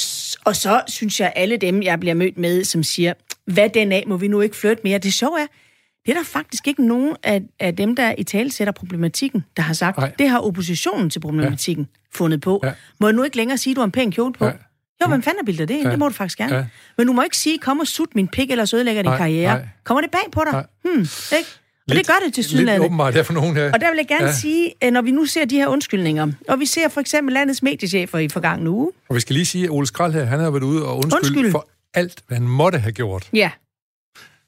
S- Og så synes jeg, alle dem, jeg bliver mødt med, som siger, hvad den af, må vi nu ikke flytte mere? Det sjove er, det er der faktisk ikke nogen af, af dem, der i tale sætter problematikken, der har sagt. Nej. Det har oppositionen til problematikken ja. fundet på. Ja. Ja. Må jeg nu ikke længere sige, at du har en pæn kjole på? Ja. Jo, hvem fanden har bildet det ind? Ja. Det må du faktisk gerne. Ja. Men du må ikke sige, kom og sut min pik, ellers ødelægger din Nej, karriere. nej. Kommer det bag på dig? Nej. Hmm, ikke? Og det gør det til Lidt sydlandet. åbenbart, der for nogen her. Og der vil jeg gerne Ja. sige, at når vi nu ser de her undskyldninger, og vi ser for eksempel landets mediechefer i forgangne uge. Og vi skal lige sige, at Ole Skrald her, han har været ude og undskylde Undskyld. for alt, hvad han måtte have gjort. Ja.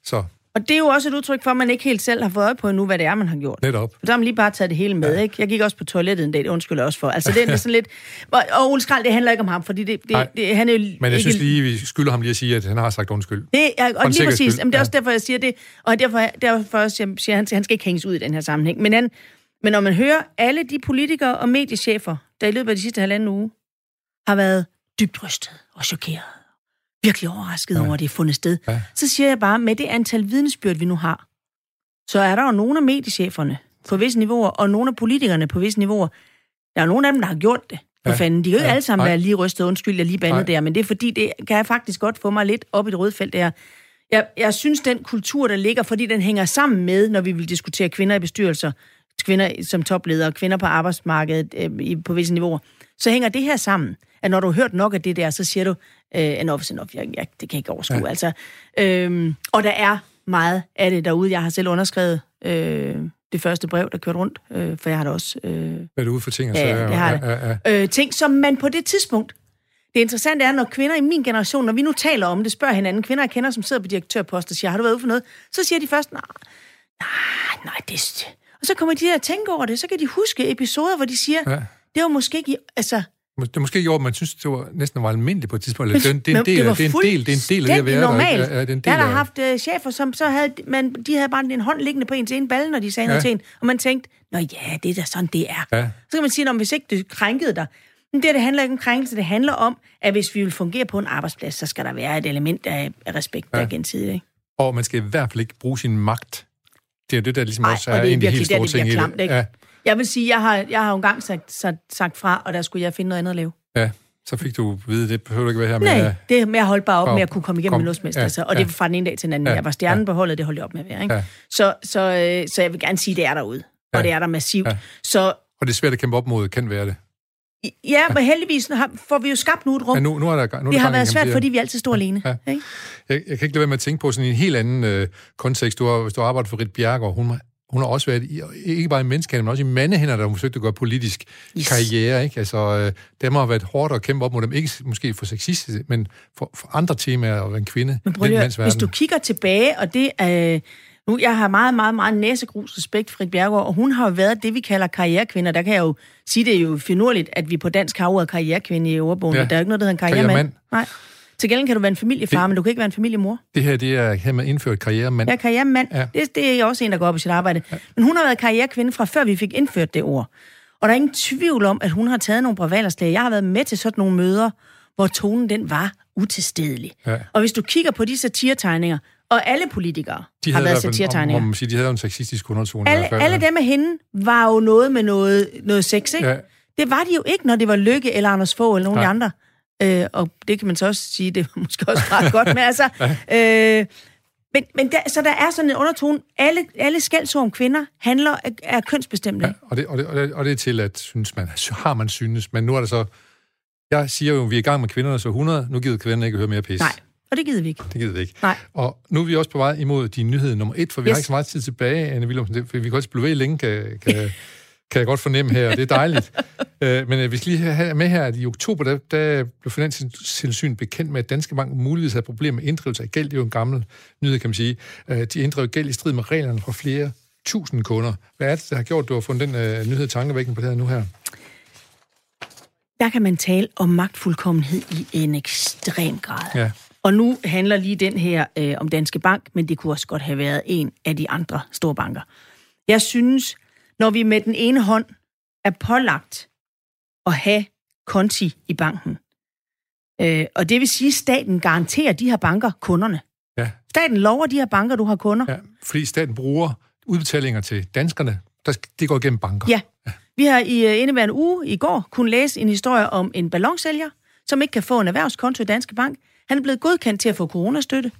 Så Og det er jo også et udtryk for, at man ikke helt selv har fået øje på endnu, hvad det er, man har gjort. netop. Så har man lige bare taget det hele med, ja. ikke? Jeg gik også på toilettet en dag, jeg også for. Altså, det er *laughs* sådan lidt... Og, Ole Skrald, det handler ikke om ham, fordi det, Nej. det, det, han er jo Men jeg ikke... synes lige, vi skylder ham lige at sige, at han har sagt undskyld. Det For og lige præcis. skyld, Jamen, det er ja. også derfor, jeg siger det. Og derfor, derfor også, jeg siger, at han, han skal ikke hænges ud i den her sammenhæng. Men, han, men når man hører alle de politikere og mediechefer, der i løbet af de sidste halvanden uge har været dybt rystet og chokeret, virkelig overrasket ja. over, at det er fundet sted, Ja. så siger jeg bare, med det antal vidnesbyrd, vi nu har, så er der jo nogle af mediecheferne på visse niveauer, og nogle af politikerne på visse niveauer. Der er nogle af dem, der har gjort det. For Ja. fanden. De kan jo ikke Ja. alle sammen Nej. være lige rystet, undskyld, jeg lige bandet der, men det er fordi, det kan jeg faktisk godt få mig lidt op i det røde felt der. Jeg, jeg synes, den kultur, der ligger, fordi den hænger sammen med, når vi vil diskutere kvinder i bestyrelser, kvinder som topledere, kvinder på arbejdsmarkedet øh, på visse niveauer, så hænger det her sammen. At når du har hørt nok af det der, så siger du, øh, enough is enough, jeg, jeg, det kan jeg ikke overskue. Ja. Ja. Altså, øhm, og der er meget af det derude. Jeg har selv underskrevet øh, det første brev, der kørte rundt, øh, for jeg har da også... Øh, er det ude for ting? Ja, det har ja, ja, ja. øh, ting, som man på det tidspunkt... Det interessante er, når kvinder i min generation, når vi nu taler om det, spørger hinanden, kvinder jeg kender, som sidder på direktørpost og siger, har du været ude for noget? Så siger de først, nej, nej, nej, det... Og så kommer de til at tænke over det, så kan de huske episoder, hvor de siger, Ja. det var måske ikke... Altså, Det er måske gjort, man synes, det var næsten var almindeligt på et tidspunkt. Eller det, er en- det, er en del, det det, er en del, det er en del af det at være fuldstændig der. normalt. Ja, det er en del jeg har haft øh, chefer, som så havde, man, de havde bare en hånd liggende på ens ene balle, når de sagde ja. noget til en. Og man tænkte, nå ja, det er da sådan, det er. Ja. Så kan man sige, hvis ikke det krænkede dig, men det, det handler ikke om krænkelse, det handler om, at hvis vi vil fungere på en arbejdsplads, så skal der være et element af, respekt, der Ja. er gensidigt. Ikke? Og man skal i hvert fald ikke bruge sin magt. Det er det, der ligesom Ej, også og er det er en af de helt der, store ting i klamt, det. ikke? Ja, Jeg vil sige, jeg har, jeg har jo engang sagt, sagt, sagt fra, og der skulle jeg finde noget andet at lave. ja, så fik du at vide, det behøver ikke være her med. Nej, det med at holde bare op med at kunne komme igennem kom. med helst. Ja, Altså, og ja. det var fra den ene dag til den anden. Ja, Jeg var stjernen ja. på holdet, det holdt jeg op med at være. Ikke? Ja. Så, så, øh, så jeg vil gerne sige, det er derude. Og Ja. det er der massivt. Ja. Så Og det er svært at kæmpe op mod, kan være det. ja, men heldigvis har, får vi jo skabt nu et rum. Men nu, nu er der, nu er det har været svært, sige. fordi vi altid stod alene. Ja. Ikke? Jeg, jeg kan ikke lade være med at tænke på sådan en helt anden øh, kontekst. Du har, hvis du har arbejdet for Rit Bjergård, hun, har- hun har også været, i, ikke bare i menneskehandel, men også i mandehænder, der har forsøgt at gøre politisk Yes. karriere. Ikke? Altså, øh, dem har været hårdt at kæmpe op mod dem. Ikke måske for sexistisk, men for, for andre temaer være en kvinde. Men prøv lige, hvis du kigger tilbage, og det er... Nu, jeg har meget, meget, meget næsegrus respekt for Rit Bjergård, og hun har jo været det, vi kalder karrierekvinder. Der kan jeg jo sige, det er jo finurligt, at vi på dansk har ordet karrierekvinde i ordbogen. Ja. Der er jo ikke noget, der hedder en karrieremand. Karrieremand. Nej. Til gengæld kan du være en familiefar, Det- men du kan ikke være en familiemor. Det her, det er her med indført karrieremand. Er karrieremand. Ja. Ja. Det, det er også en, der går op i sit arbejde. Ja. Men hun har været karrierekvinde fra før vi fik indført det ord. Og der er ingen tvivl om, at hun har taget nogle brivalderslag. Jeg har været med til sådan nogle møder, hvor tonen den var utilstedelig. Ja. Og hvis du kigger på de satiretegninger, og alle politikere De har i været satiretegninger. Om, om de havde en sexistisk undertone. i Alle, hvert fald. alle dem af hende var jo noget med noget, noget sex, ikke? Ja. Ja. Det var de jo ikke, når det var Lykke eller Anders Fogh eller nogen af de andre. Øh, og det kan man så også sige, det var *laughs* måske også ret godt, men altså... *laughs* Øh, men, men der, så der er sådan en undertone. Alle, alle skældsord om kvinder handler er, er kønsbestemte. Ja, og, det, og, det, og, det, og det er til, at synes man, har man synes, men nu er det så... Jeg siger jo, at vi er i gang med kvinderne så 100, nu gider kvinderne ikke høre mere pis. Nej, og det gider vi ikke. Det gider vi ikke. Nej. Og nu er vi også på vej imod din nyhed nummer et, for vi yes. Har ikke så meget tid tilbage, Anne Willumsen, for vi kan også blive ved længe, kan, kan, *laughs* kan jeg godt fornemme her, og det er dejligt. uh, *laughs* men vi skal lige have med her, at i oktober, der, der blev Finanstilsyn bekendt med, at Danske Bank muligvis havde problemer med inddrivelse af gæld. Det er jo en gammel nyhed, kan man sige. Uh, de inddrev gæld i strid med reglerne fra flere tusind kunder. Hvad er det, der har gjort, at du har fundet den uh, nyhed tankevækkende på det her nu her? Der kan man tale om magtfuldkommenhed i en ekstrem grad. Ja. Og nu handler lige den her øh, om Danske Bank, men det kunne også godt have været en af de andre store banker. Jeg synes, når vi med den ene hånd er pålagt at have konti i banken, øh, og det vil sige, at staten garanterer de her banker kunderne. Ja. Staten lover de her banker, du har kunder. ja, fordi staten bruger udbetalinger til danskerne, der, det går igennem banker. Ja. Vi har i øh, indeværende uge i går kunne læse en historie om en ballonsælger, som ikke kan få en erhvervskonto i Danske Bank. Han er blevet godkendt til at få coronastøtte,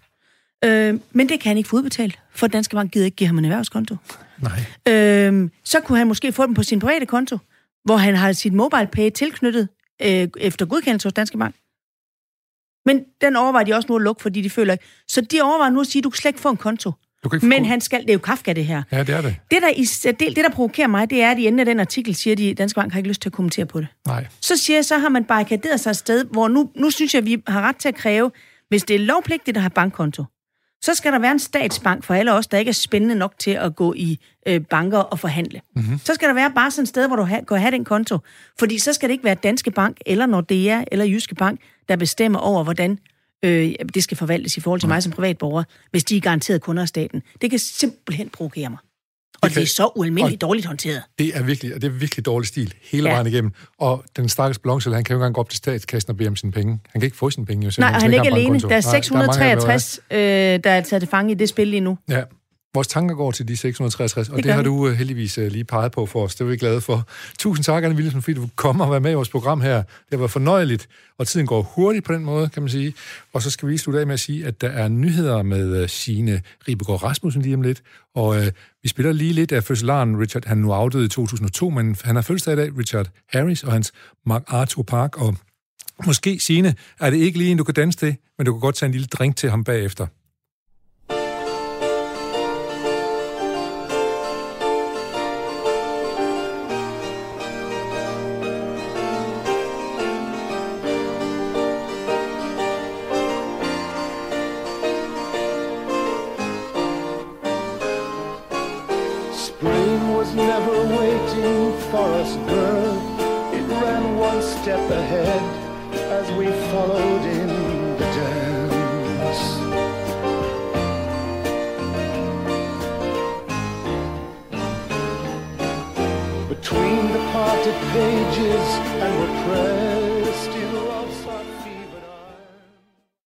øh, men det kan han ikke få udbetalt, for Danske Bank gider ikke give ham en erhvervskonto. Nej. Øh, så kunne han måske få dem på sin private konto, hvor han har sit mobile pay tilknyttet øh, efter godkendelse hos Danske Bank. Men den overvejer de også nu at lukke, fordi de føler ikke. Så de overvejer nu at sige, at du kan slet ikke få en konto. Du kan ikke Men han skal, det er jo Kafka det her. Ja, det er det. Det der, i, det, det, der provokerer mig, det er, at i enden af den artikel siger de, at Danske Bank har ikke lyst til at kommentere på det. Nej. Så siger jeg, så har man barrikaderet sig et sted, hvor nu, nu synes jeg, at vi har ret til at kræve, hvis det er lovpligtigt at have bankkonto, så skal der være en statsbank for alle os, der ikke er spændende nok til at gå i øh, banker og forhandle. Mm-hmm. Så skal der være bare sådan et sted, hvor du ha- kan have den konto. Fordi så skal det ikke være Danske Bank, eller Nordea, eller Jyske Bank, der bestemmer over, hvordan øh, det skal forvaltes i forhold til mig som privatborger, hvis de er garanteret kunder af staten. Det kan simpelthen provokere mig. Og det, er så ualmindeligt dårligt håndteret. Det er virkelig, og det er virkelig dårlig stil hele ja. Vejen igennem. Og den stakkels ballonsælger, han kan jo ikke engang gå op til statskassen og bede om sine penge. Han kan ikke få sine penge. Jo, Nej, og han er ikke alene. Der er Nej, der er mange 663, øh, der er taget til fange i det spil lige nu. Ja, vores tanker går til de 663, og det, Det har du uh, heldigvis uh, lige peget på for os. Det er vi glade for. Tusind tak, Anne Wilhelmsen, fordi du kom og være med i vores program her. Det været fornøjeligt, og tiden går hurtigt på den måde, kan man sige. Og så skal vi lige slutte af med at sige, at der er nyheder med uh, Signe Ribegaard Rasmussen lige om lidt. Og uh, vi spiller lige lidt af fødselaren Richard. Han nu afdøde i 2002, men han har fødselsdag i dag, Richard Harris og hans MacArthur Park. Og måske, Signe, er det ikke lige en, du kan danse til, men du kan godt tage en lille drink til ham bagefter.